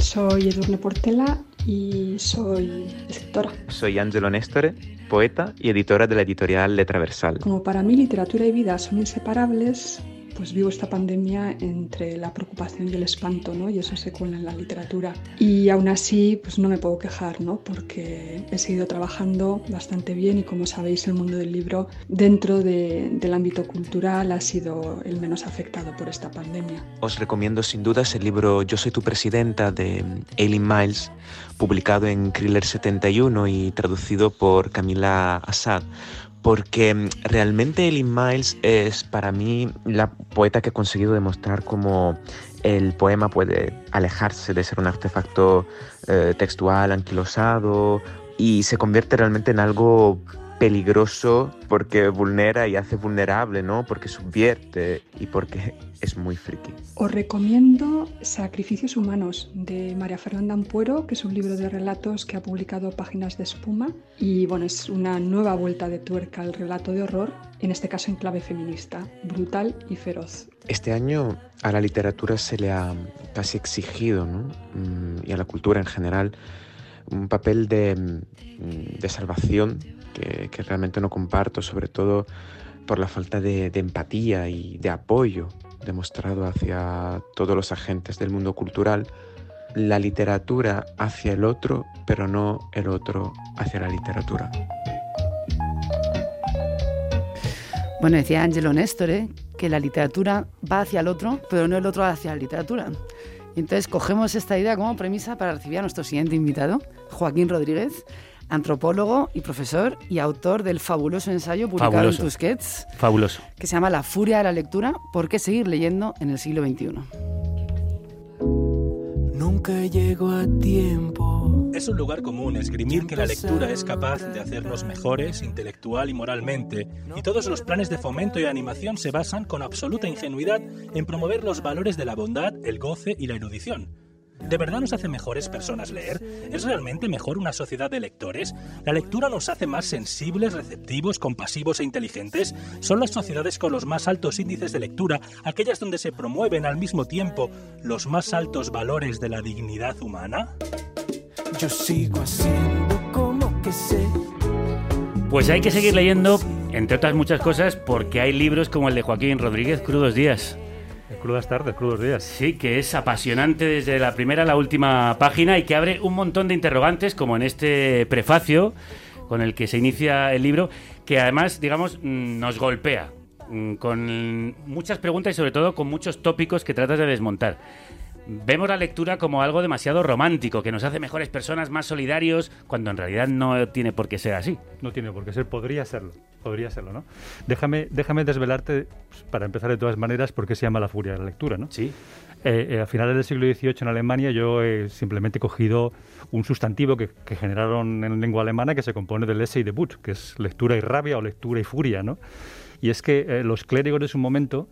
Soy Edurne Portela y soy escritora. Soy Angelo Nestore, poeta y editora de la editorial Letra Versal. Como para mí literatura y vida son inseparables, pues vivo esta pandemia entre la preocupación y el espanto, ¿no? Y eso se cuela en la literatura. Y aún así, pues no me puedo quejar, ¿no? Porque he seguido trabajando bastante bien y como sabéis, el mundo del libro dentro del ámbito cultural ha sido el menos afectado por esta pandemia. Os recomiendo sin dudas el libro Yo soy tu presidenta de Aileen Miles, publicado en Kriller 71 y traducido por Camila Assad porque mm, realmente Eileen Miles es para mí la poeta que ha conseguido demostrar cómo el poema puede alejarse de ser un artefacto eh, textual anquilosado y se convierte realmente en algo peligroso porque vulnera y hace vulnerable, ¿no? Porque subvierte y porque es muy friki. Os recomiendo Sacrificios Humanos de María Fernanda Ampuero, que es un libro de relatos que ha publicado Páginas de Espuma y bueno, es una nueva vuelta de tuerca al relato de horror, en este caso en clave feminista, brutal y feroz. Este año a la literatura se le ha casi exigido, ¿no? Mm, y a la cultura en general, un papel de, mm, de salvación que, que, realmente no comparto, sobre todo por la falta de, de, empatía y de apoyo demostrado hacia todos los agentes del mundo cultural, la literatura hacia el otro, pero no el otro hacia la literatura. Bueno, decía Angelo Néstor que la literatura va hacia el otro, pero no el otro hacia la literatura. Entonces cogemos esta idea como premisa para recibir a nuestro siguiente invitado, Joaquín Rodríguez, antropólogo y profesor y autor del fabuloso ensayo publicado Fabuloso. en Tusquets, Fabuloso. que se llama La furia de la lectura, ¿por qué seguir leyendo en el siglo XXI? Nunca llego a tiempo. Es un lugar común esgrimir que la lectura es capaz de hacernos mejores intelectual y moralmente, y todos los planes de fomento y animación se basan con absoluta ingenuidad en promover los valores de la bondad, el goce y la erudición. ¿De verdad nos hace mejores personas leer? ¿Es realmente mejor una sociedad de lectores? ¿La lectura nos hace más sensibles, receptivos, compasivos e inteligentes? ¿Son las sociedades con los más altos índices de lectura aquellas donde se promueven al mismo tiempo los más altos valores de la dignidad humana? Yo sigo haciendo como que sé. Pues hay que seguir leyendo, entre otras muchas cosas, porque hay libros como el de Joaquín Rodríguez, Crudos Días. Crudas tardes, crudos días. Sí, que es apasionante desde la primera a la última página y que abre un montón de interrogantes, como en este prefacio con el que se inicia el libro, que además, digamos, mm, nos golpea mm, con muchas preguntas y sobre todo con muchos tópicos que tratas de desmontar. Vemos la lectura como algo demasiado romántico, que nos hace mejores personas, más solidarios, cuando en realidad no tiene por qué ser así. No tiene por qué ser, podría serlo, podría serlo, ¿no? Déjame, déjame desvelarte, pues, para empezar de todas maneras, por qué se llama la furia de la lectura, ¿no? Sí. Eh, eh, a finales del siglo XVIII en Alemania yo he simplemente cogido un sustantivo que, que, generaron en lengua alemana que se compone del ese y de but, que es lectura y rabia o lectura y furia, ¿no? Y es que eh, los clérigos de su momento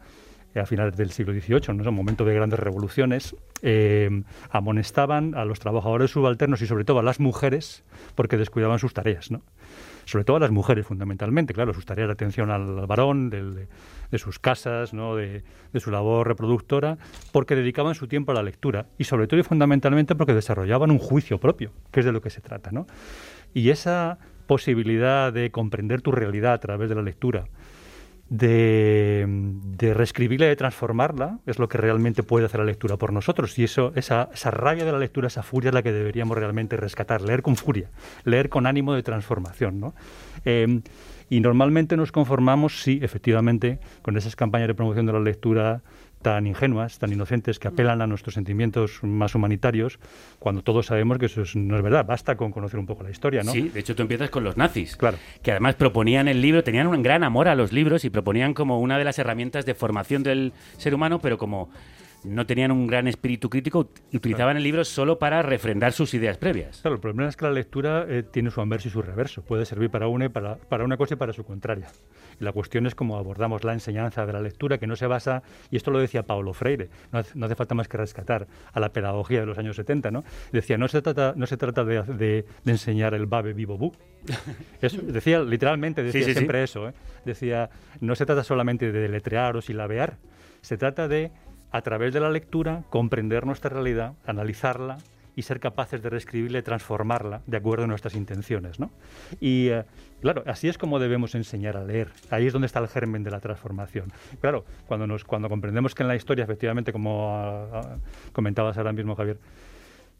a finales del siglo XVIII, ¿no? un momento de grandes revoluciones, eh, amonestaban a los trabajadores subalternos y sobre todo a las mujeres porque descuidaban sus tareas, ¿no? sobre todo a las mujeres fundamentalmente, claro, sus tareas de atención al varón, de sus casas, ¿no? de, de, su labor reproductora, porque dedicaban su tiempo a la lectura y sobre todo y fundamentalmente porque desarrollaban un juicio propio, que es de lo que se trata. ¿no? Y esa posibilidad de comprender tu realidad a través de la lectura, de, de, reescribirla y de transformarla es lo que realmente puede hacer la lectura por nosotros. Y eso, esa, esa, rabia de la lectura, esa furia es la que deberíamos realmente rescatar, leer con furia, leer con ánimo de transformación. ¿no? Eh, y normalmente nos conformamos, sí, efectivamente, con esas campañas de promoción de la lectura tan ingenuas, tan inocentes, que apelan a nuestros sentimientos más humanitarios, cuando todos sabemos que eso es, no es verdad. Basta con conocer un poco la historia, ¿no? Sí, de hecho tú empiezas con los nazis, claro. que además proponían el libro, tenían un gran amor a los libros y proponían como una de las herramientas de formación del ser humano, pero como no tenían un gran espíritu crítico y utilizaban claro. el libro solo para refrendar sus ideas previas. Claro, el problema es que la lectura eh, tiene su anverso y su reverso. Puede servir para una, y para, para una cosa y para su contraria. Y la cuestión es cómo abordamos la enseñanza de la lectura, que no se basa, y esto lo decía Paulo Freire, no hace, no hace falta más que rescatar a la pedagogía de los años 70, ¿no? Decía, no se trata, no se trata de, de, de enseñar el babe vivo bu. Eso, decía literalmente, decía sí, sí, siempre sí. eso. ¿eh? Decía, no se trata solamente de letrear o silabear, se trata de a través de la lectura, comprender nuestra realidad, analizarla y ser capaces de reescribirla y transformarla de acuerdo a nuestras intenciones. ¿no? Y eh, claro, así es como debemos enseñar a leer. Ahí es donde está el germen de la transformación. Claro, cuando, nos, cuando comprendemos que en la historia, efectivamente, como ah, ah, comentabas ahora mismo, Javier,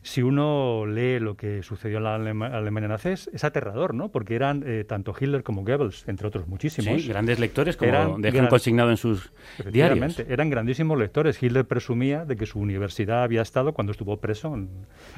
si uno lee lo que sucedió en la Alema- Alemania nazi, es, aterrador, ¿no? Porque eran eh, tanto Hitler como Goebbels, entre otros muchísimos. Sí, grandes lectores, como Eran dejan gran- consignado en sus diarios. Eran grandísimos lectores. Hitler presumía de que su universidad había estado cuando estuvo preso en,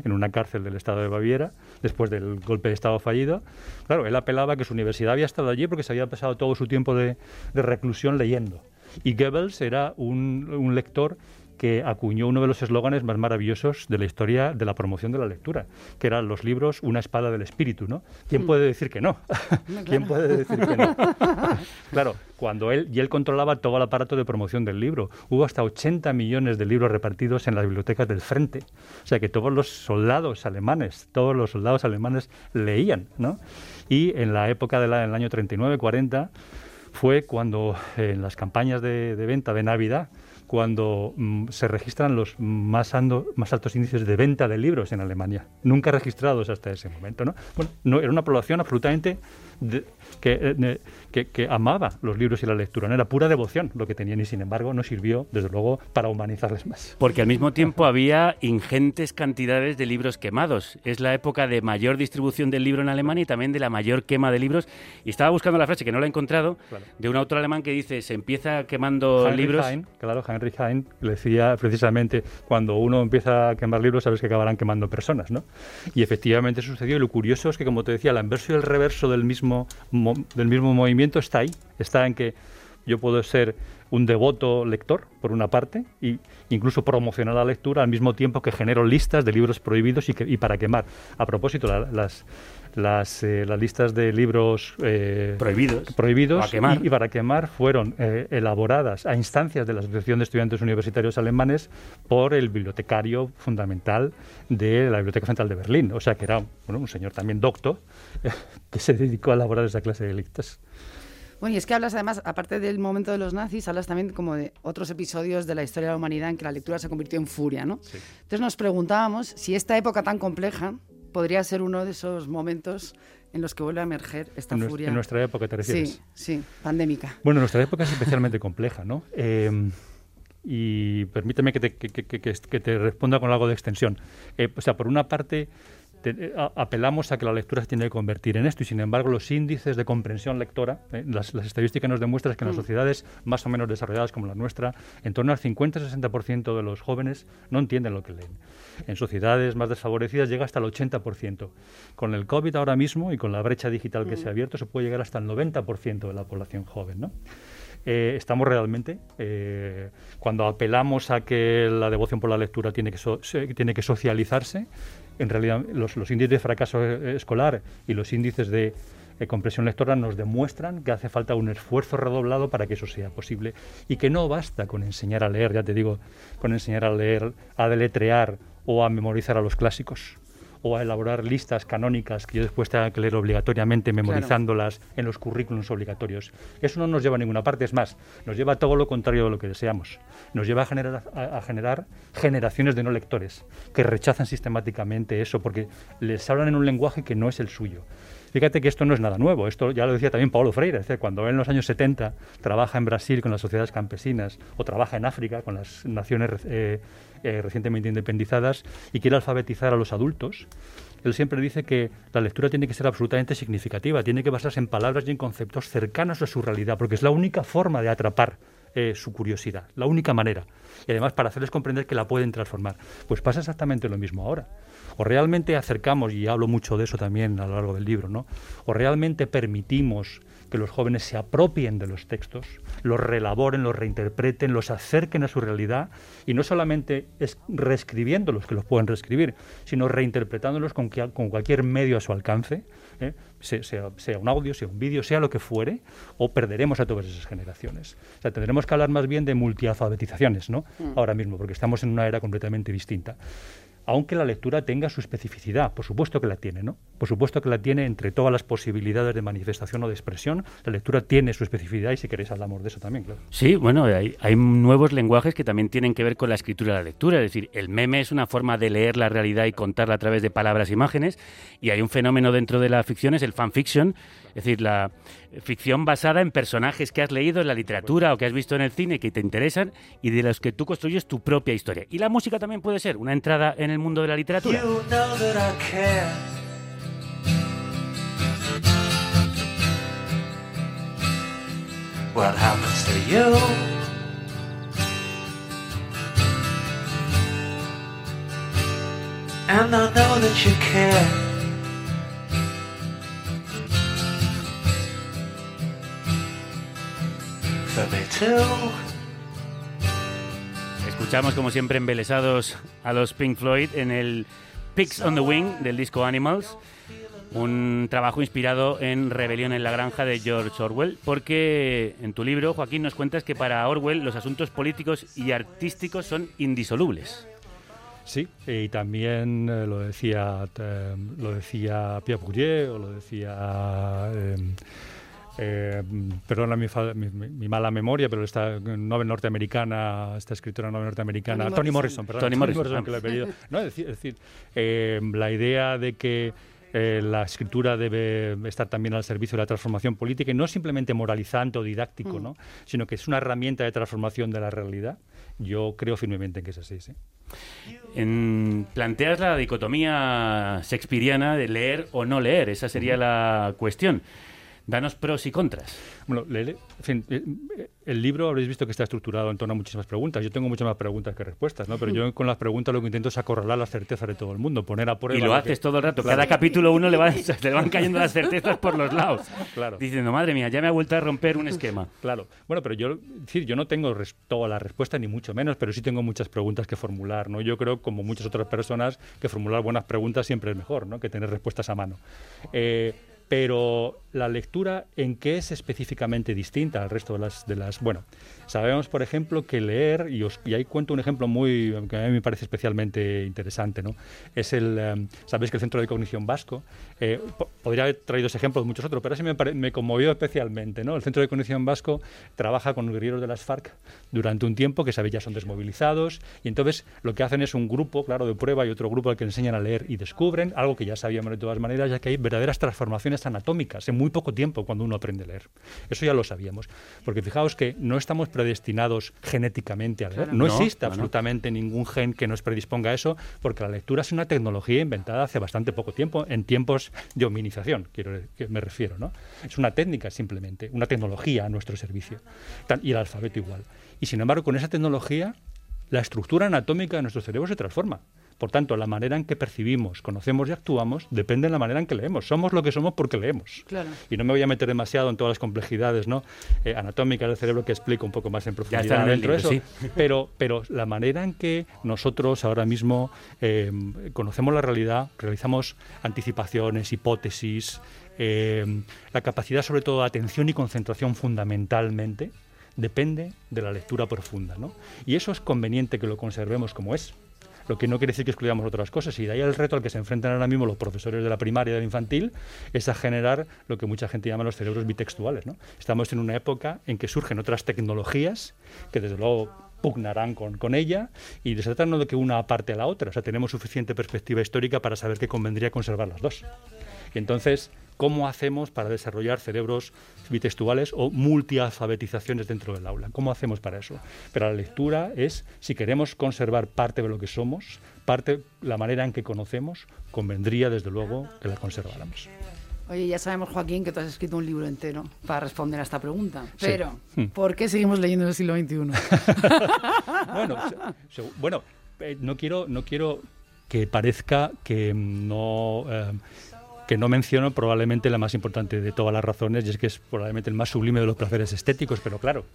en una cárcel del estado de Baviera, después del golpe de estado fallido. Claro, él apelaba que su universidad había estado allí porque se había pasado todo su tiempo de, de reclusión leyendo. Y Goebbels era un, un lector que acuñó uno de los eslóganes más maravillosos de la historia de la promoción de la lectura, que eran los libros Una espada del espíritu, ¿no? ¿Quién Hmm. puede decir que no? ¿Quién puede decir que no? claro, cuando él y él controlaba todo el aparato de promoción del libro, hubo hasta 80 millones de libros repartidos en las bibliotecas del frente. O sea que todos los soldados alemanes, todos los soldados alemanes leían, ¿no? Y en la época del año 39-40 fue cuando en las campañas de, de venta de Navidad, cuando mm, se registran los más, ando- más altos índices de venta de libros en Alemania, nunca registrados hasta ese momento. ¿no? Bueno, no, era una población absolutamente de- que, eh, que, que amaba los libros y la lectura, no era pura devoción lo que tenían y sin embargo no sirvió, desde luego, para humanizarles más. Porque al mismo tiempo había ingentes cantidades de libros quemados. Es la época de mayor distribución del libro en Alemania y también de la mayor quema de libros. Y estaba buscando la frase, que no la he encontrado, Claro. de un autor alemán que dice, se empieza quemando Heinrich libros... Heine, claro, Heinrich Heine le decía precisamente cuando uno empieza a quemar libros sabes que acabarán quemando personas, ¿no? Y efectivamente sucedió y lo curioso es que como te decía, el anverso y el reverso del mismo del mismo movimiento está ahí, está en que yo puedo ser un devoto lector, por una parte, y incluso promocionar la lectura al mismo tiempo que genero listas de libros prohibidos y, que- y para quemar. A propósito, la- las, las, eh, las listas de libros eh, Prohibidos. prohibidos Para quemar. y- y para quemar fueron eh, elaboradas a instancias de la Asociación de Estudiantes Universitarios Alemanes por el bibliotecario fundamental de la Biblioteca Central de Berlín. O sea, que era bueno, un señor también docto eh, que se dedicó a elaborar esa clase de listas. Bueno, y es que hablas además, aparte del momento de los nazis, hablas también como de otros episodios de la historia de la humanidad en que la lectura se convirtió en furia, ¿no? Entonces nos preguntábamos si esta época tan compleja podría ser uno de esos momentos en los que vuelve a emerger esta En furia. en nuestra época, ¿te refieres? Sí, sí, pandémica. Bueno, nuestra época es especialmente compleja, ¿no? Eh, y permíteme que te, que, que- que- que te responda con algo de extensión. Eh, o sea, por una parte, te- eh, a- apelamos a que la lectura se tiene que convertir en esto y, sin embargo, los índices de comprensión lectora, eh, las, las estadísticas nos demuestran que en las Mm. sociedades más o menos desarrolladas como la nuestra, en torno al 50-60% de los jóvenes no entienden lo que leen. En sociedades más desfavorecidas llega hasta el 80%. Con el COVID ahora mismo y con la brecha digital que se ha abierto, se puede llegar hasta el 90% de la población joven, ¿no? Eh, estamos realmente, eh, cuando apelamos a que la devoción por la lectura tiene que, so- tiene que socializarse, en realidad los, los índices de fracaso eh, escolar y los índices de eh, compresión lectora nos demuestran que hace falta un esfuerzo redoblado para que eso sea posible y que no basta con enseñar a leer, ya te digo, con enseñar a leer, a deletrear o a memorizar a los clásicos o a elaborar listas canónicas que yo después tenga que leer obligatoriamente memorizándolas en los currículums obligatorios. Eso no nos lleva a ninguna parte, es más, nos lleva a todo lo contrario de lo que deseamos. Nos lleva a generar, a, a generar generaciones de no lectores que rechazan sistemáticamente eso porque les hablan en un lenguaje que no es el suyo. Fíjate que esto no es nada nuevo, esto ya lo decía también Paulo Freire, es decir, cuando él en los años 70 trabaja en Brasil con las sociedades campesinas o trabaja en África con las naciones eh, eh, recientemente independizadas y quiere alfabetizar a los adultos, él siempre dice que la lectura tiene que ser absolutamente significativa, tiene que basarse en palabras y en conceptos cercanos a su realidad, porque es la única forma de atrapar eh, su curiosidad, la única manera. Y además para hacerles comprender que la pueden transformar. Pues pasa exactamente lo mismo ahora. O realmente acercamos, y hablo mucho de eso también a lo largo del libro, ¿no? o realmente permitimos que los jóvenes se apropien de los textos, los relaboren, los reinterpreten, los acerquen a su realidad y no solamente es reescribiéndolos, que los pueden reescribir, sino reinterpretándolos con, con cualquier medio a su alcance, ¿eh? Se- sea, sea un audio, sea un vídeo, sea lo que fuere, o perderemos a todas esas generaciones. O sea, tendremos que hablar más bien de multialfabetizaciones, ¿no? Mm. Ahora mismo, porque estamos en una era completamente distinta. Aunque la lectura tenga su especificidad. Por supuesto que la tiene, ¿no? Por supuesto que la tiene entre todas las posibilidades de manifestación o de expresión. La lectura tiene su especificidad y si queréis hablamos de eso también, claro. Sí, bueno, hay, hay nuevos lenguajes que también tienen que ver con la escritura y la lectura. Es decir, el meme es una forma de leer la realidad y contarla a través de palabras e imágenes. Y hay un fenómeno dentro de la ficción, es el fanfiction, es decir, la ficción basada en personajes que has leído en la literatura o que has visto en el cine que te interesan y de los que tú construyes tu propia historia. Y la música también puede ser una entrada en el mundo de la literatura. Escuchamos como siempre embelesados a los Pink Floyd en el Pigs on the Wing del disco Animals, un trabajo inspirado en Rebelión en la Granja de George Orwell, porque en tu libro, Joaquín, nos cuentas que para Orwell los asuntos políticos y artísticos son indisolubles. Sí, y también eh, lo decía eh, lo decía Pierre Bourdieu o lo decía eh, eh, perdona mi, fa- mi- mi- mi mala memoria, pero esta novela norteamericana, esta escritora norteamericana, Toni Toni Morrison. Morrison, perdón, Toni Morrison. que lo he perdido. No, es decir, es decir, eh, la idea de que eh, la escritura debe estar también al servicio de la transformación política y no simplemente moralizante o didáctico, Mm. ¿no? sino que es una herramienta de transformación de la realidad. Yo creo firmemente en que es así, sí. En- planteas la dicotomía shakespeariana de leer o no leer, esa sería la cuestión. Danos pros y contras. Bueno, le- en fin, eh, eh, el libro habréis visto que está estructurado en torno a muchísimas preguntas. Yo tengo muchas más preguntas que respuestas, ¿no? Pero yo con las preguntas lo que intento es acorralar las certezas de todo el mundo, poner a prueba. Y lo haces todo el rato. Claro. Cada capítulo uno le, va, le van cayendo las certezas por los lados. Claro. Diciendo, madre mía, ya me ha vuelto a romper un esquema. Claro. Bueno, pero yo, decir, yo no tengo toda la respuesta, ni mucho menos, pero sí tengo muchas preguntas que formular, ¿no? Yo creo, como muchas otras personas, que formular buenas preguntas siempre es mejor, ¿no? Que tener respuestas a mano. Eh, pero la lectura, ¿en qué es específicamente distinta al resto de las, de las... Bueno, sabemos, por ejemplo, que leer, y, os- y ahí cuento un ejemplo muy, que a mí me parece especialmente interesante, ¿no? Es el, eh, sabéis que el Centro de Cognición Vasco, eh, po- podría haber traído ese ejemplo de muchos otros, pero ese me, me conmovió especialmente, ¿no? El Centro de Cognición Vasco trabaja con los guerrilleros de las FARC durante un tiempo, que sabéis ya son desmovilizados, y entonces lo que hacen es un grupo, claro, de prueba y otro grupo al que enseñan a leer y descubren algo que ya sabíamos de todas maneras, ya que hay verdaderas transformaciones anatómicas muy poco tiempo cuando uno aprende a leer. Eso ya lo sabíamos, porque fijaos que no estamos predestinados genéticamente a leer, Claro. no, No, existe absolutamente ningún gen que nos predisponga a eso, porque la lectura es una tecnología inventada hace bastante poco tiempo, en tiempos de hominización, quiero que me refiero, ¿no? Es una técnica simplemente, una tecnología a nuestro servicio, y el alfabeto igual. Y sin embargo, con esa tecnología, la estructura anatómica de nuestro cerebro se transforma. Por tanto, la manera en que percibimos, conocemos y actuamos depende de la manera en que leemos. Somos lo que somos porque leemos. Claro. Y no me voy a meter demasiado en todas las complejidades ¿no? Eh, anatómicas del cerebro que explico un poco más en está profundidad en el dentro de libro, eso. Pero, pero la manera en que nosotros ahora mismo eh, conocemos la realidad, realizamos anticipaciones, hipótesis, eh, la capacidad sobre todo de atención y concentración fundamentalmente, depende de la lectura profunda. ¿no? Y eso es conveniente que lo conservemos como es. Lo que no quiere decir que excluyamos otras cosas. Y de ahí el reto al que se enfrentan ahora mismo los profesores de la primaria y de la infantil es a generar lo que mucha gente llama los cerebros bitextuales. ¿no? Estamos en una época en que surgen otras tecnologías que desde luego pugnarán con, con ella y se de que una aparte a la otra. O sea, tenemos suficiente perspectiva histórica para saber que convendría conservar las dos. Y entonces, ¿cómo hacemos para desarrollar cerebros bitextuales o multialfabetizaciones dentro del aula? ¿Cómo hacemos para eso? Pero la lectura es, si queremos conservar parte de lo que somos, parte, la manera en que conocemos, convendría desde luego que la conserváramos. Oye, ya sabemos, Joaquín, que tú has escrito un libro entero para responder a esta pregunta. Pero, Hmm. ¿por qué seguimos leyendo en el siglo XXI? bueno, se- se- bueno, eh, no quiero, no quiero que parezca que no eh, que no menciono probablemente la más importante de todas las razones y es que es probablemente el más sublime de los placeres estéticos, pero claro,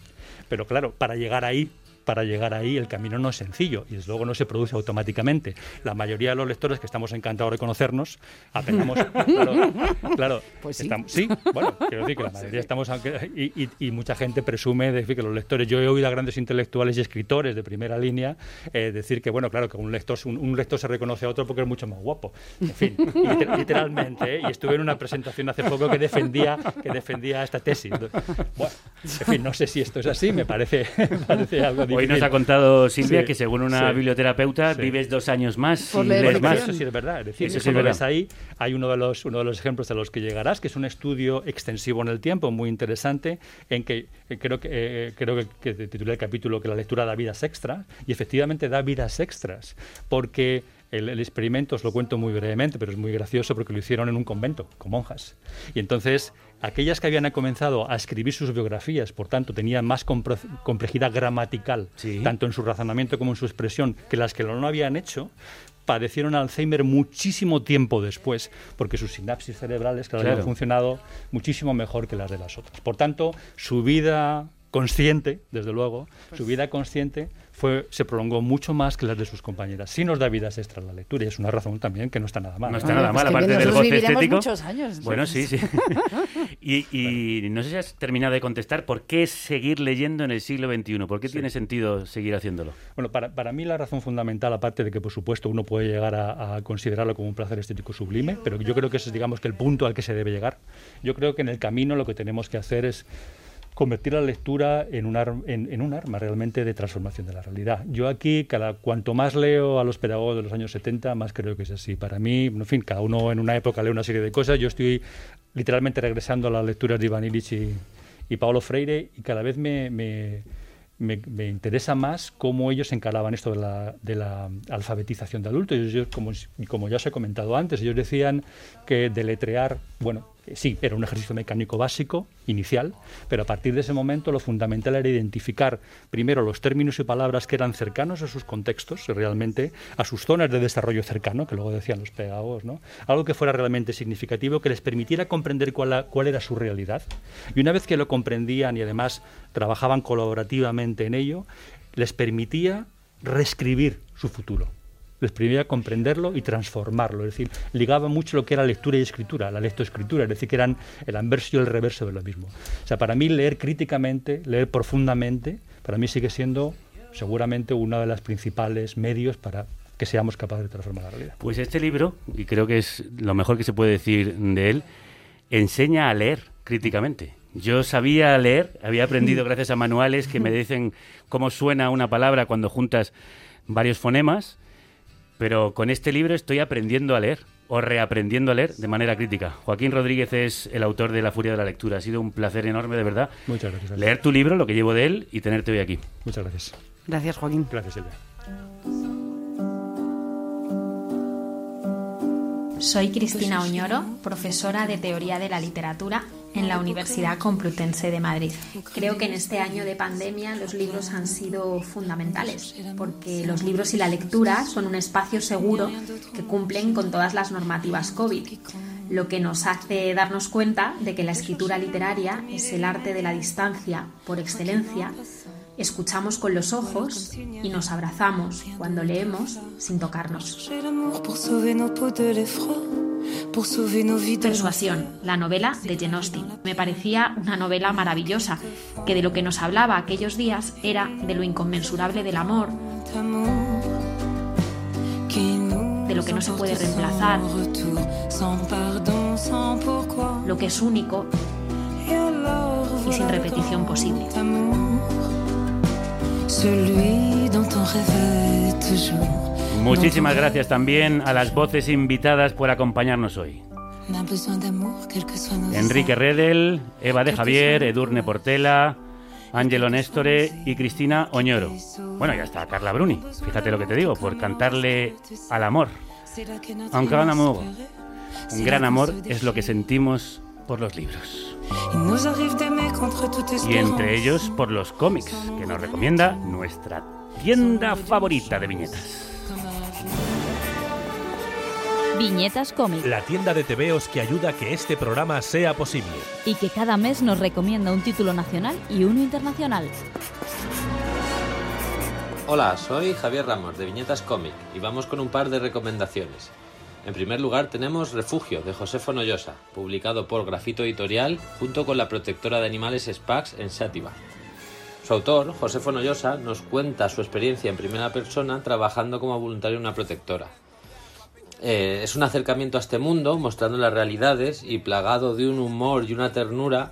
pero claro, para llegar ahí para llegar ahí el camino no es sencillo y desde luego no se produce automáticamente. La mayoría de los lectores que estamos encantados de conocernos, apelamos. claro, claro, Pues sí. estamos- sí, bueno, quiero decir que la mayoría estamos. Y, y- y mucha gente presume de decir que los lectores. Yo he oído a grandes intelectuales y escritores de primera línea eh, decir que, bueno, claro, que un lector, un, un lector se reconoce a otro porque es mucho más guapo. En fin, liter- literalmente. ¿eh? Y estuve en una presentación hace poco que defendía, que defendía esta tesis. Bueno, en fin, no sé si esto es así, me parece, me parece algo Hoy difícil. nos ha contado Silvia Sí, que según una sí. biblioterapeuta Sí. vives dos años más Por y leer lees más. Eso sí es verdad. Es decir, Eso eso sí es lo verdad. ves ahí. Hay uno de, los, uno de los ejemplos a los que llegarás, que es un estudio extensivo en el tiempo, muy interesante, en que eh, creo que, eh, creo que, que titulé el capítulo que la lectura da vidas extras, y efectivamente da vidas extras, porque el, el experimento, os lo cuento muy brevemente, pero es muy gracioso porque lo hicieron en un convento, con monjas. Y entonces, aquellas que habían comenzado a escribir sus biografías, por tanto, tenían más complejidad gramatical, tanto en su razonamiento como en su expresión, que las que lo no habían hecho, padecieron Alzheimer muchísimo tiempo después, porque sus sinapsis cerebrales claro, Claro. habían funcionado muchísimo mejor que las de las otras. Por tanto, su vida consciente, desde luego, su vida consciente fue, se prolongó mucho más que las de sus compañeras. Sí nos da vidas extras la lectura y es una razón también que no está nada mal. No está nada pues mal, aparte del goce estético. muchos años. Bueno, sí, sí. y, y no sé si has terminado de contestar por qué seguir leyendo en el siglo XXI. ¿Por qué tiene sentido seguir haciéndolo? Bueno, para, para mí la razón fundamental, aparte de que por supuesto uno puede llegar a, a considerarlo como un placer estético sublime, pero yo creo que ese es digamos que el punto al que se debe llegar. Yo creo que en el camino lo que tenemos que hacer es convertir la lectura en un, en, un arma realmente de transformación de la realidad. Yo aquí, cada, cuanto más leo a los pedagogos de los años 70, más creo que es así. Para mí, en fin, cada uno en una época lee una serie de cosas. Yo estoy literalmente regresando a las lecturas de Iván Illich y, y Freire y cada vez me, interesa más cómo ellos encaraban esto de la, de la alfabetización de adultos. Ellos, como, como ya os he comentado antes, ellos decían que deletrear, bueno, sí, era un ejercicio mecánico básico, inicial, pero a partir de ese momento lo fundamental era identificar primero los términos y palabras que eran cercanos a sus contextos, realmente, a sus zonas de desarrollo cercano, que luego decían los pedagogos, ¿no? Algo que fuera realmente significativo, que les permitiera comprender cuál era su realidad. Y una vez que lo comprendían y además trabajaban colaborativamente en ello, les permitía reescribir su futuro. Les permitía comprenderlo y transformarlo. Es decir, ligaba mucho lo que era lectura y escritura, la lectoescritura, es decir, que eran el anverso y el reverso de lo mismo. O sea, para mí leer críticamente, leer profundamente, para mí sigue siendo seguramente uno de los principales medios para que seamos capaces de transformar la realidad. Pues este libro, y creo que es lo mejor que se puede decir de él, enseña a leer críticamente. Yo sabía leer, había aprendido gracias a manuales que me dicen cómo suena una palabra cuando juntas varios fonemas, pero con este libro estoy aprendiendo a leer o reaprendiendo a leer de manera crítica. Joaquín Rodríguez es el autor de La Furia de la Lectura. Ha sido un placer enorme, de verdad, Muchas gracias. Alex. leer tu libro, lo que llevo de él y tenerte hoy aquí. Muchas gracias. Gracias, Joaquín. Gracias, Silvia. Soy Cristina Oñoro, profesora de Teoría de la Literatura en la Universidad Complutense de Madrid. Creo que en este año de pandemia los libros han sido fundamentales, porque los libros y la lectura son un espacio seguro que cumplen con todas las normativas COVID, lo que nos hace darnos cuenta de que la escritura literaria es el arte de la distancia por excelencia. Escuchamos con los ojos y nos abrazamos cuando leemos sin tocarnos. Persuasión, la novela de Jane Austen. Me parecía una novela maravillosa, que de lo que nos hablaba aquellos días era de lo inconmensurable del amor, de lo que no se puede reemplazar, lo que es único y sin repetición posible. celui dont on rêvait toujours. Muchísimas gracias también a las voces invitadas por acompañarnos hoy. Enrique Redel, Eva de Javier, Edurne Portela, Ángelo Nestore y Cristina Oñoro. Bueno, ya está Carla Bruni, fíjate lo que te digo, por cantarle al amor. Aunque un amor, un gran amor es lo que sentimos por los libros. Y entre ellos por los cómics, que nos recomienda nuestra tienda favorita de viñetas. Viñetas Cómic. La tienda de TVOs que ayuda a que este programa sea posible. Y que cada mes nos recomienda un título nacional y uno internacional. Hola, soy Javier Ramos de Viñetas Comic y vamos con un par de recomendaciones. En primer lugar tenemos Refugio de José Fonollosa, publicado por Grafito Editorial junto con la protectora de animales Spax en Sátiva. Su autor, José Fonollosa, nos cuenta su experiencia en primera persona trabajando como voluntario en una protectora. Eh, es un acercamiento a este mundo mostrando las realidades y plagado de un humor y una ternura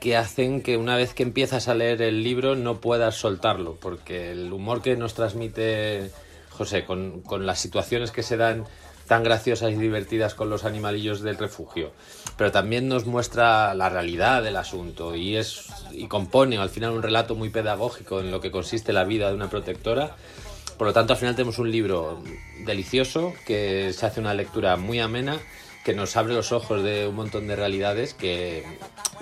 que hacen que una vez que empiezas a leer el libro no puedas soltarlo, porque el humor que nos transmite José con, con las situaciones que se dan tan graciosas y divertidas con los animalillos del refugio, pero también nos muestra la realidad del asunto y es y compone al final un relato muy pedagógico en lo que consiste la vida de una protectora. Por lo tanto, al final tenemos un libro delicioso que se hace una lectura muy amena que nos abre los ojos de un montón de realidades que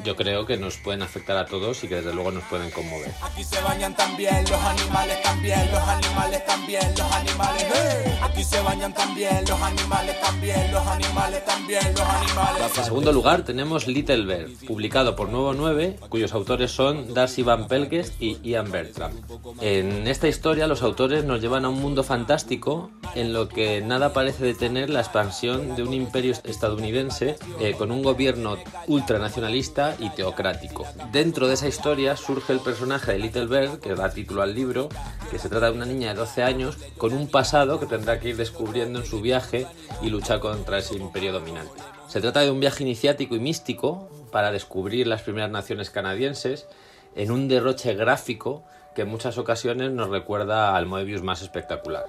yo creo que nos pueden afectar a todos y que desde luego nos pueden conmover. Aquí se bañan también los animales, también los animales, también los animales. ¡eh! Aquí se bañan también los animales, también los animales, también los animales. En segundo lugar tenemos Little Bear, publicado por Nuevo 9, cuyos autores son Darcy Van Pelkest y Ian Bertram. En esta historia los autores nos llevan a un mundo fantástico en lo que nada parece detener la expansión de un imperio estadounidense eh, con un gobierno ultranacionalista y teocrático. Dentro de esa historia surge el personaje de Little Bear, que da título al libro, que se trata de una niña de 12 años con un pasado que tendrá que ir descubriendo en su viaje y luchar contra ese imperio dominante. Se trata de un viaje iniciático y místico para descubrir las primeras naciones canadienses en un derroche gráfico que en muchas ocasiones nos recuerda al Moebius más espectacular.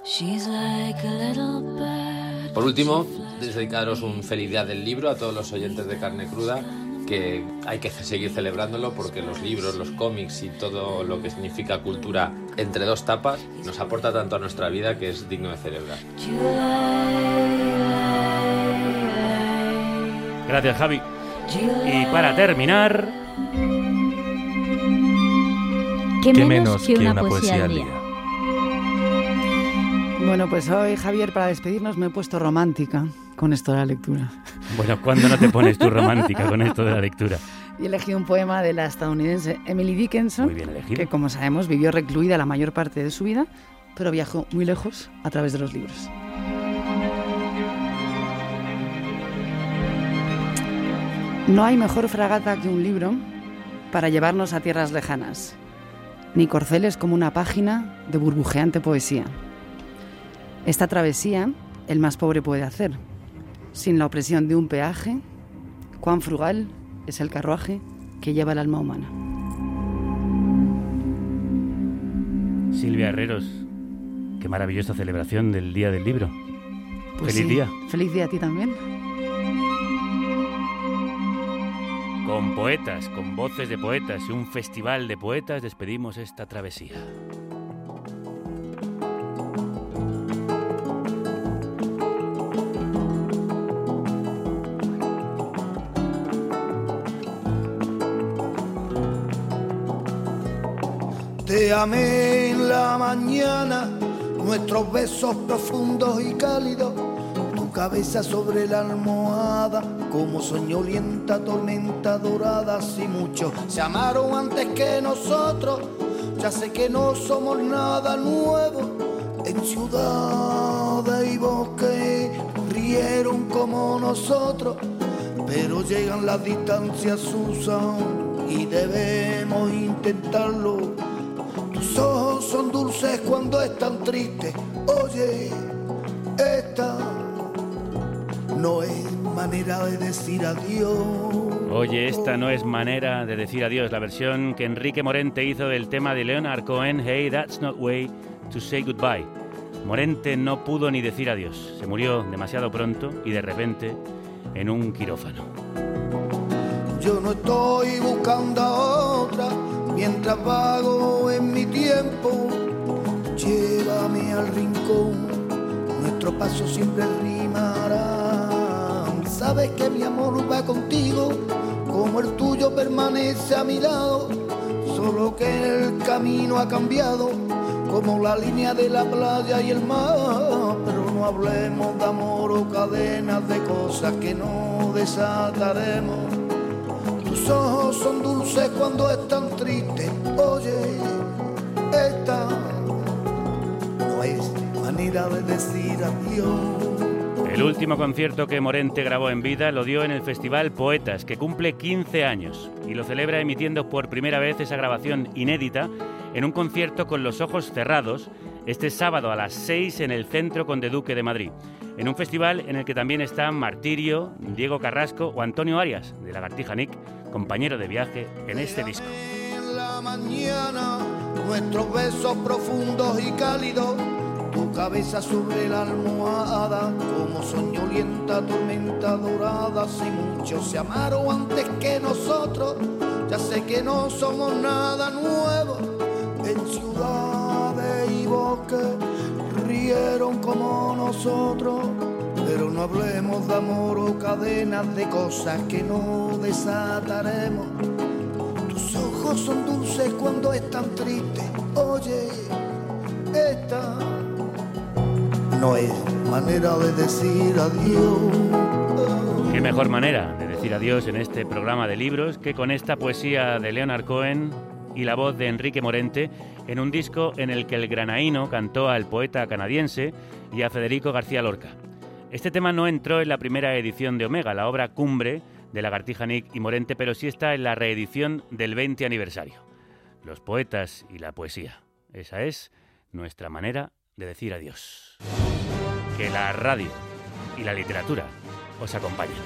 Por último, dedicaros un feliz día del libro a todos los oyentes de Carne Cruda, que hay que seguir celebrándolo porque los libros, los cómics y todo lo que significa cultura entre dos tapas nos aporta tanto a nuestra vida que es digno de celebrar. Gracias, Javi. Y para terminar, ¿Qué, menos, que una, poesía al día? Bueno, pues hoy, Javier, para despedirnos me he puesto romántica con esto de la lectura. Bueno, ¿cuándo no te pones tú romántica con esto de la lectura? Y elegí un poema de la estadounidense Emily Dickinson, que como sabemos vivió recluida la mayor parte de su vida, pero viajó muy lejos a través de los libros. No hay mejor fragata que un libro para llevarnos a tierras lejanas, ni corceles como una página de burbujeante poesía. Esta travesía el más pobre puede hacer, sin la opresión de un peaje, cuán frugal es el carruaje que lleva el alma humana. Silvia Herreros, qué maravillosa celebración del Día del Libro. Pues Feliz sí, día. Feliz día a ti también. Con poetas, con voces de poetas y un festival de poetas despedimos esta travesía. Te en la mañana, nuestros besos profundos y cálidos, tu cabeza sobre la almohada, como soñolienta tormenta dorada, si muchos se amaron antes que nosotros, ya sé que no somos nada nuevo, en ciudades y bosques rieron como nosotros, pero llegan las distancias, Susan, y debemos intentarlo. Dulces cuando están tristes. Oye, esta no es manera de decir adiós. Oye, esta no es manera de decir adiós. La versión que Enrique Morente hizo del tema de Leonard Cohen, Hey, that's not way to say goodbye. Morente no pudo ni decir adiós. Se murió demasiado pronto y de repente en un quirófano. Yo no estoy buscando a otra mientras vago en mi tiempo. Llévame al rincón, nuestro paso siempre rimará. Sabes que mi amor va contigo, como el tuyo permanece a mi lado. Solo que el camino ha cambiado, como la línea de la playa y el mar. Pero no hablemos de amor o cadenas de cosas que no desataremos. Tus ojos son dulces cuando están tristes. Oye, esta no El último concierto que Morente grabó en vida lo dio en el Festival Poetas, que cumple 15 años, y lo celebra emitiendo por primera vez esa grabación inédita en un concierto con los ojos cerrados este sábado a las 6 en el Centro Conde Duque de Madrid, en un festival en el que también están Martirio, Diego Carrasco o Antonio Arias, de Lagartija Nick, compañero de viaje en este disco. En la mañana, nuestros besos profundos y cálidos, tu cabeza sobre la almohada, como soñolienta tormenta dorada, si muchos se amaron antes que nosotros, ya sé que no somos nada nuevo, en ciudades y bosques rieron como nosotros. Pero no hablemos de amor o cadenas de cosas que no desataremos. Tus ojos son dulces cuando están tristes. Oye, esta no es manera de decir adiós. Qué mejor manera de decir adiós en este programa de libros que con esta poesía de Leonard Cohen y la voz de Enrique Morente en un disco en el que el granaíno cantó al poeta canadiense y a Federico García Lorca. Este tema no entró en la primera edición de Omega, la obra cumbre de Lagartija Nick y Morente, pero sí está en la reedición del 20 aniversario. Los poetas y la poesía. Esa es nuestra manera de decir adiós. Que la radio y la literatura os acompañen.